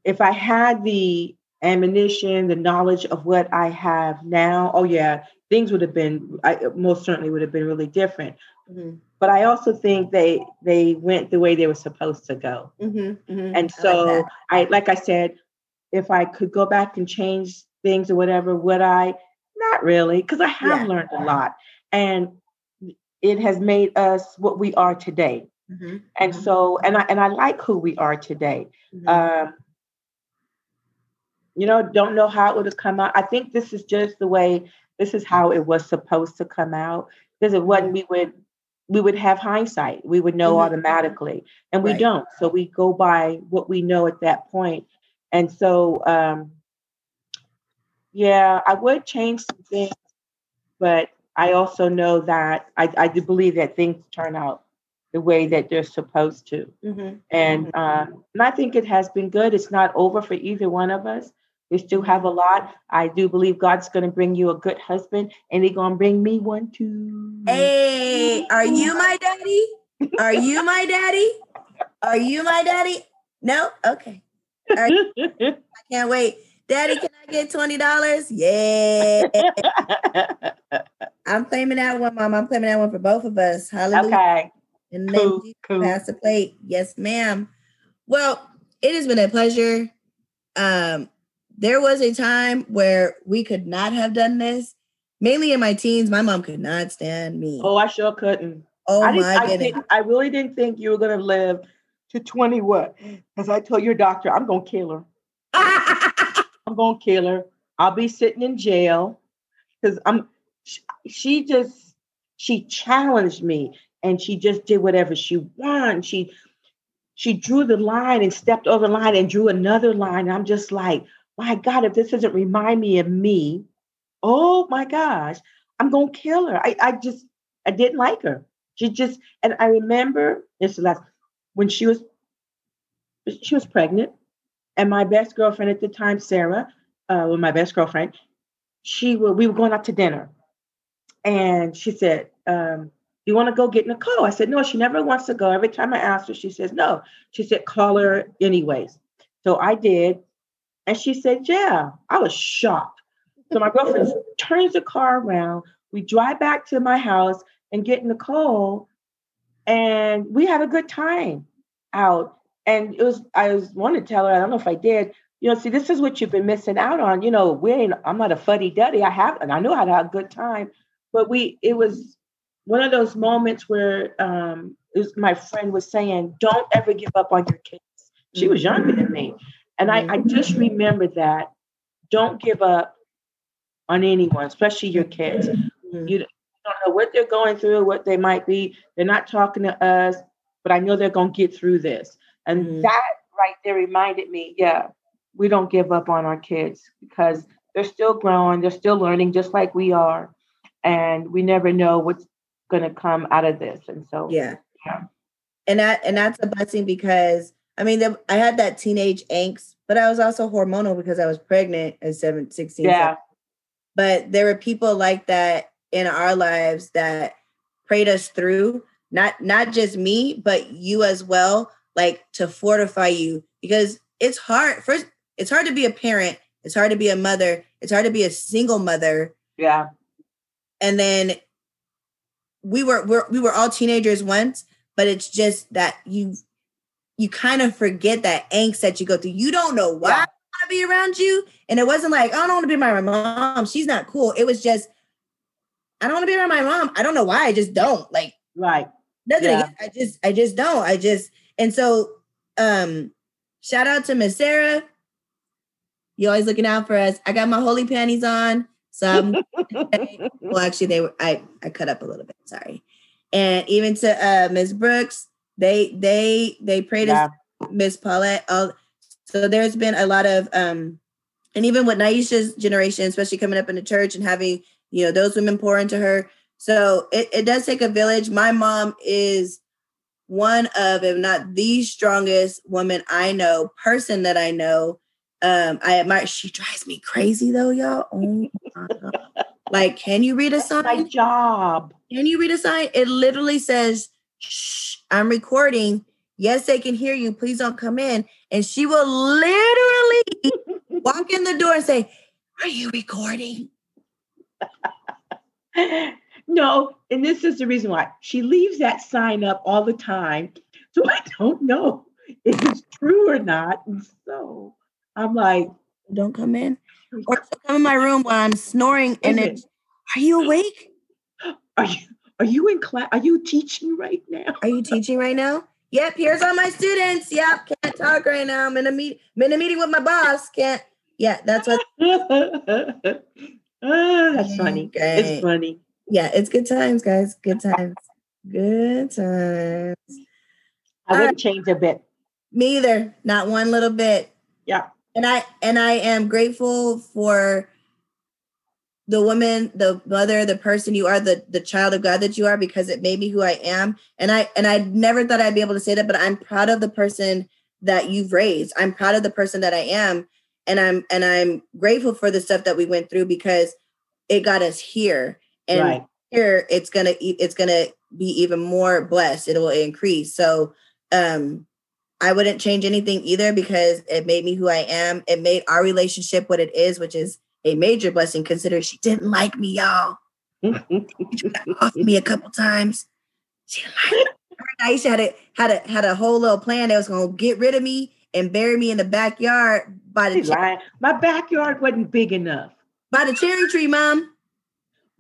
If I had the ammunition, the knowledge of what I have now, oh yeah, things would have been I most certainly would have been really different. Mm-hmm. But I also think they they went the way they were supposed to go. Mm-hmm. Mm-hmm. And so I like I said, if I could go back and change things or whatever, would I? Not really, because I have Yeah. learned a lot. And it has made us what we are today. mm-hmm. And so and I and I like who we are today. Mm-hmm. Um, you know, don't know how it would have come out. I think this is just the way this is how it was supposed to come out. Because it wasn't, we would we would have hindsight. We would know Mhm. automatically. And we Right. don't. So we go by what we know at that point. And so um yeah, I would change some things, but I also know that I, I do believe that things turn out the way that they're supposed to. Mm-hmm. And um, and I think it has been good. It's not over for either one of us. We still have a lot. I do believe God's going to bring you a good husband, and He's going to bring me one too. Hey, are you my daddy? Are you my daddy? Are you my daddy? No? Okay. I can't wait. Daddy, can I get $20? Yeah. I'm claiming that one, Mom. I'm claiming that one for both of us. Hallelujah. okay, In the name of cool, cool. pass the plate. Yes, ma'am. Well, it has been a pleasure. Um, there was a time where we could not have done this. Mainly in my teens, my mom could not stand me. Oh, I sure couldn't. Oh I, didn't, my I, goodness. didn't, I really didn't think you were going to live to 20 what? Because I told your doctor, I'm going to kill her. I'm going to kill her. I'll be sitting in jail because I'm. She, she just she challenged me and she just did whatever she wanted. She she drew the line and stepped over the line and drew another line. I'm just like, my God, if this doesn't remind me of me, oh my gosh, I'm gonna kill her. I, I just I didn't like her. She just and I remember this last when she was she was pregnant, and my best girlfriend at the time, Sarah, uh, well, my best girlfriend, she wa- we were going out to dinner, and she said, um, you want to go get Nicole? I said, no, she never wants to go. Every time I ask her, she says, no. She said, call her anyways. So I did. And she said, yeah. I was shocked. So my girlfriend turns the car around. We drive back to my house and get Nicole. And we had a good time out. And it was, I was wanted to tell her, I don't know if I did, you know, see, this is what you've been missing out on. You know, we ain't, I'm not a fuddy duddy. I have, and I know how to have a good time. But we, it was one of those moments where um, was, my friend was saying, don't ever give up on your kids. She was younger than me. And I, I just remember that. Don't give up on anyone, especially your kids. Mm-hmm. You what they're going through, what they might be. They're not talking to us, but I know they're going to get through this. And mm-hmm. that right there reminded me, yeah, we don't give up on our kids because they're still growing, they're still learning just like we are. And we never know what's going to come out of this. And so, yeah. yeah. And that, and that's a blessing because I mean, I had that teenage angst, but I was also hormonal because I was pregnant at 7, 16. Yeah. But there were people like that in our lives that prayed us through, not not just me, but you as well, like to fortify you because it's hard. First, it's hard to be a parent. It's hard to be a mother. It's hard to be a single mother. Yeah. And then we were we're, we were all teenagers once, but it's just that you you kind of forget that angst that you go through. You don't know why yeah. I want to be around you, and it wasn't like I don't want to be my mom. She's not cool. It was just I don't want to be around my mom. I don't know why. I just don't like. Right. Nothing. Yeah. I just I just don't. I just and so um shout out to Miss Sarah you always looking out for us. I got my holy panties on. So I'm well, actually, they were I I cut up a little bit. Sorry, and even to uh Miss Brooks, they they they prayed yeah. us Miss Paulette. All so there's been a lot of um, and even with Naisha's generation, especially coming up in the church and having you know those women pour into her. So it, it does take a village. My mom is one of, if not the strongest woman I know, person that I know um, I admire. She drives me crazy though, y'all. Oh like, can you read a sign? My job. Can you read a sign? It literally says, "Shh, I'm recording." Yes, they can hear you. Please don't come in. And she will literally walk in the door and say, "Are you recording?" no, and this is the reason why she leaves that sign up all the time. So I don't know if it's true or not. And so I'm like, don't come in. Or come in my room while I'm snoring and it's are you awake? Are you are you in class? Are you teaching right now? Are you teaching right now? Yep, here's all my students. Yep, can't talk right now. I'm in a meet I'm in a meeting with my boss. Can't yeah, that's what oh, that's mm-hmm. funny. Okay. It's funny. Yeah, it's good times, guys. Good times. Good times. I wouldn't change a bit. Me either. Not one little bit. Yeah and I and I am grateful for the woman, the mother, the person you are, the the child of God that you are, because it made me who I am. And I and I never thought I'd be able to say that, but I'm proud of the person that you've raised. I'm proud of the person that I am, and I'm and I'm grateful for the stuff that we went through because it got us here. And right. here, it's gonna it's gonna be even more blessed. It will increase. So, um, I wouldn't change anything either because it made me who I am. It made our relationship what it is, which is a major blessing considering she didn't like me, y'all. she off me a couple times. She liked Aisha had a had a had a whole little plan that was gonna get rid of me and bury me in the backyard by the cherry. My backyard wasn't big enough. By the cherry tree, mom.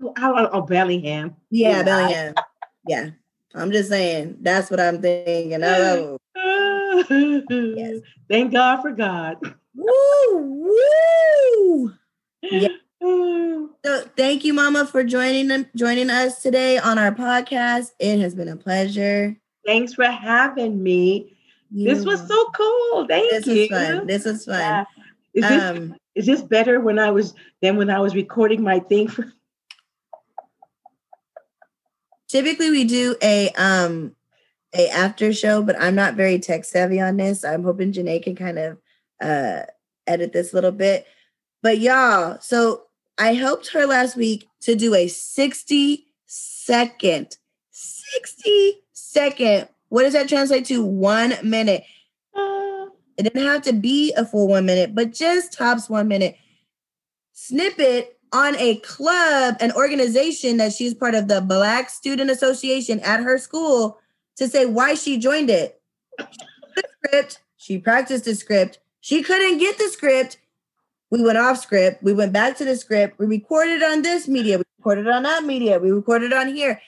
Oh, oh Bellingham. Yeah, Bellingham. yeah. I'm just saying. That's what I'm thinking. Oh, yes. Thank God for God. Woo! Woo! Yeah. So thank you, Mama, for joining joining us today on our podcast. It has been a pleasure. Thanks for having me. You. This was so cool. Thank this you. This was fun. This was fun. Yeah. Is, this, um, is this better when I was than when I was recording my thing for? Typically, we do a um a after show, but I'm not very tech savvy on this. I'm hoping Janae can kind of uh, edit this a little bit. But y'all, so I helped her last week to do a 60 second, 60 second. What does that translate to? One minute. Uh, It didn't have to be a full one minute, but just tops one minute. Snippet on a club, an organization that she's part of the Black Student Association at her school to say why she joined it. The script, she practiced the script. She couldn't get the script. We went off script. We went back to the script. We recorded on this media. We recorded on that media. We recorded on here.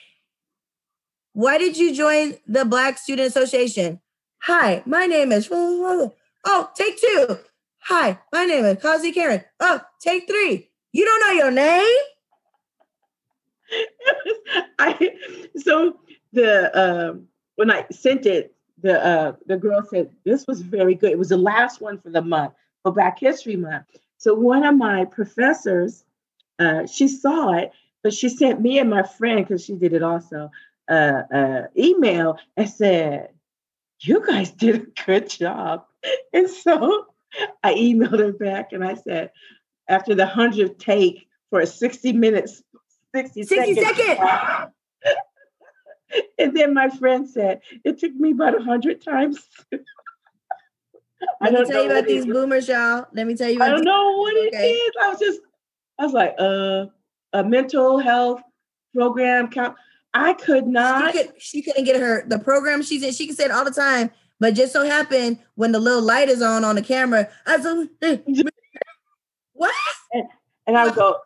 Why did you join the Black Student Association? Hi, my name is. Oh, take two. Hi, my name is Kazi Karen. Oh, take three. You don't know your name? I so the um when I sent it, the uh the girl said this was very good. It was the last one for the month for Black History Month. So one of my professors, uh, she saw it, but she sent me and my friend because she did it also, uh, uh, email and said, "You guys did a good job." And so I emailed her back and I said, after the hundredth take for a sixty minutes, sixty, 60 seconds, second. and then my friend said, it took me about a hundred times. I Let me don't tell know you about these boomers, y'all. Let me tell you I don't know what it Okay. is. I was just, I was like, uh, a mental health program count. I could she, not. could, she couldn't get her the program she's in. She can say it all the time, but just so happened when the little light is on on the camera, I was like, what? And I would go,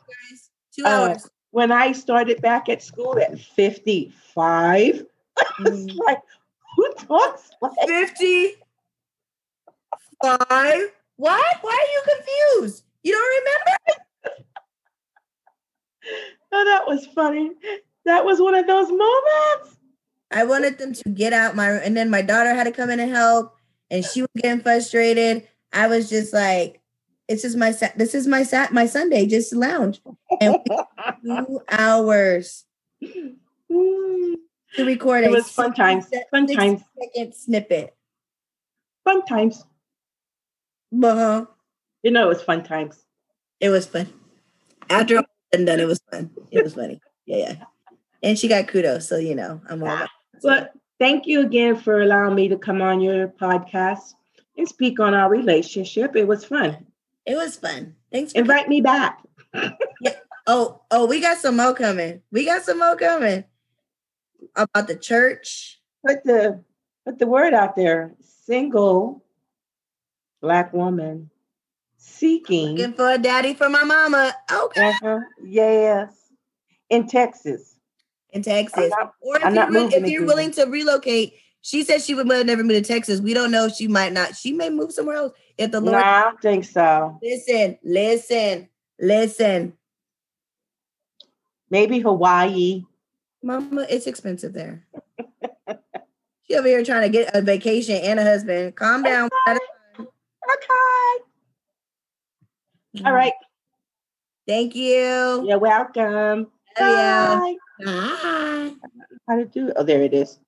two Uh, hours. when I started back at school at 55, Mm. it's like, who talks like 55. What? Why are you confused? You don't remember? Oh, that was funny. That was one of those moments. I wanted them to get out my and then my daughter had to come in and help, and she was getting frustrated. I was just like, it's just my Sa- this is my sat my Sunday, just lounge. And two hours to record It was fun times. Fun times. second snippet. Fun times. Uh-huh. You know, it was fun times. It was fun. After all and done, it was fun. It was funny. Yeah, yeah. And she got kudos, so you know, I'm all about it. But thank you again for allowing me to come on your podcast and speak on our relationship. It was fun. It was fun. Thanks for Invite me back. yeah. Oh, oh, we got some more coming. We got some more coming about the church. Put the put the word out there. Single black woman seeking. Looking for a daddy for my mama. Okay. Uh-huh, yes. In Texas. In Texas. not- or if, you're, if you're willing to relocate, she said she would never move to Texas. We don't know she might not. She may move somewhere else. If the No, Lord I don't think so. listen, listen, listen. Maybe Hawaii. Mama, it's expensive there. she over here trying to get a vacation and a husband. Calm down. Okay. All right. Thank you. You're welcome. Ya. Bye. Bye. How to do? Oh, there it is.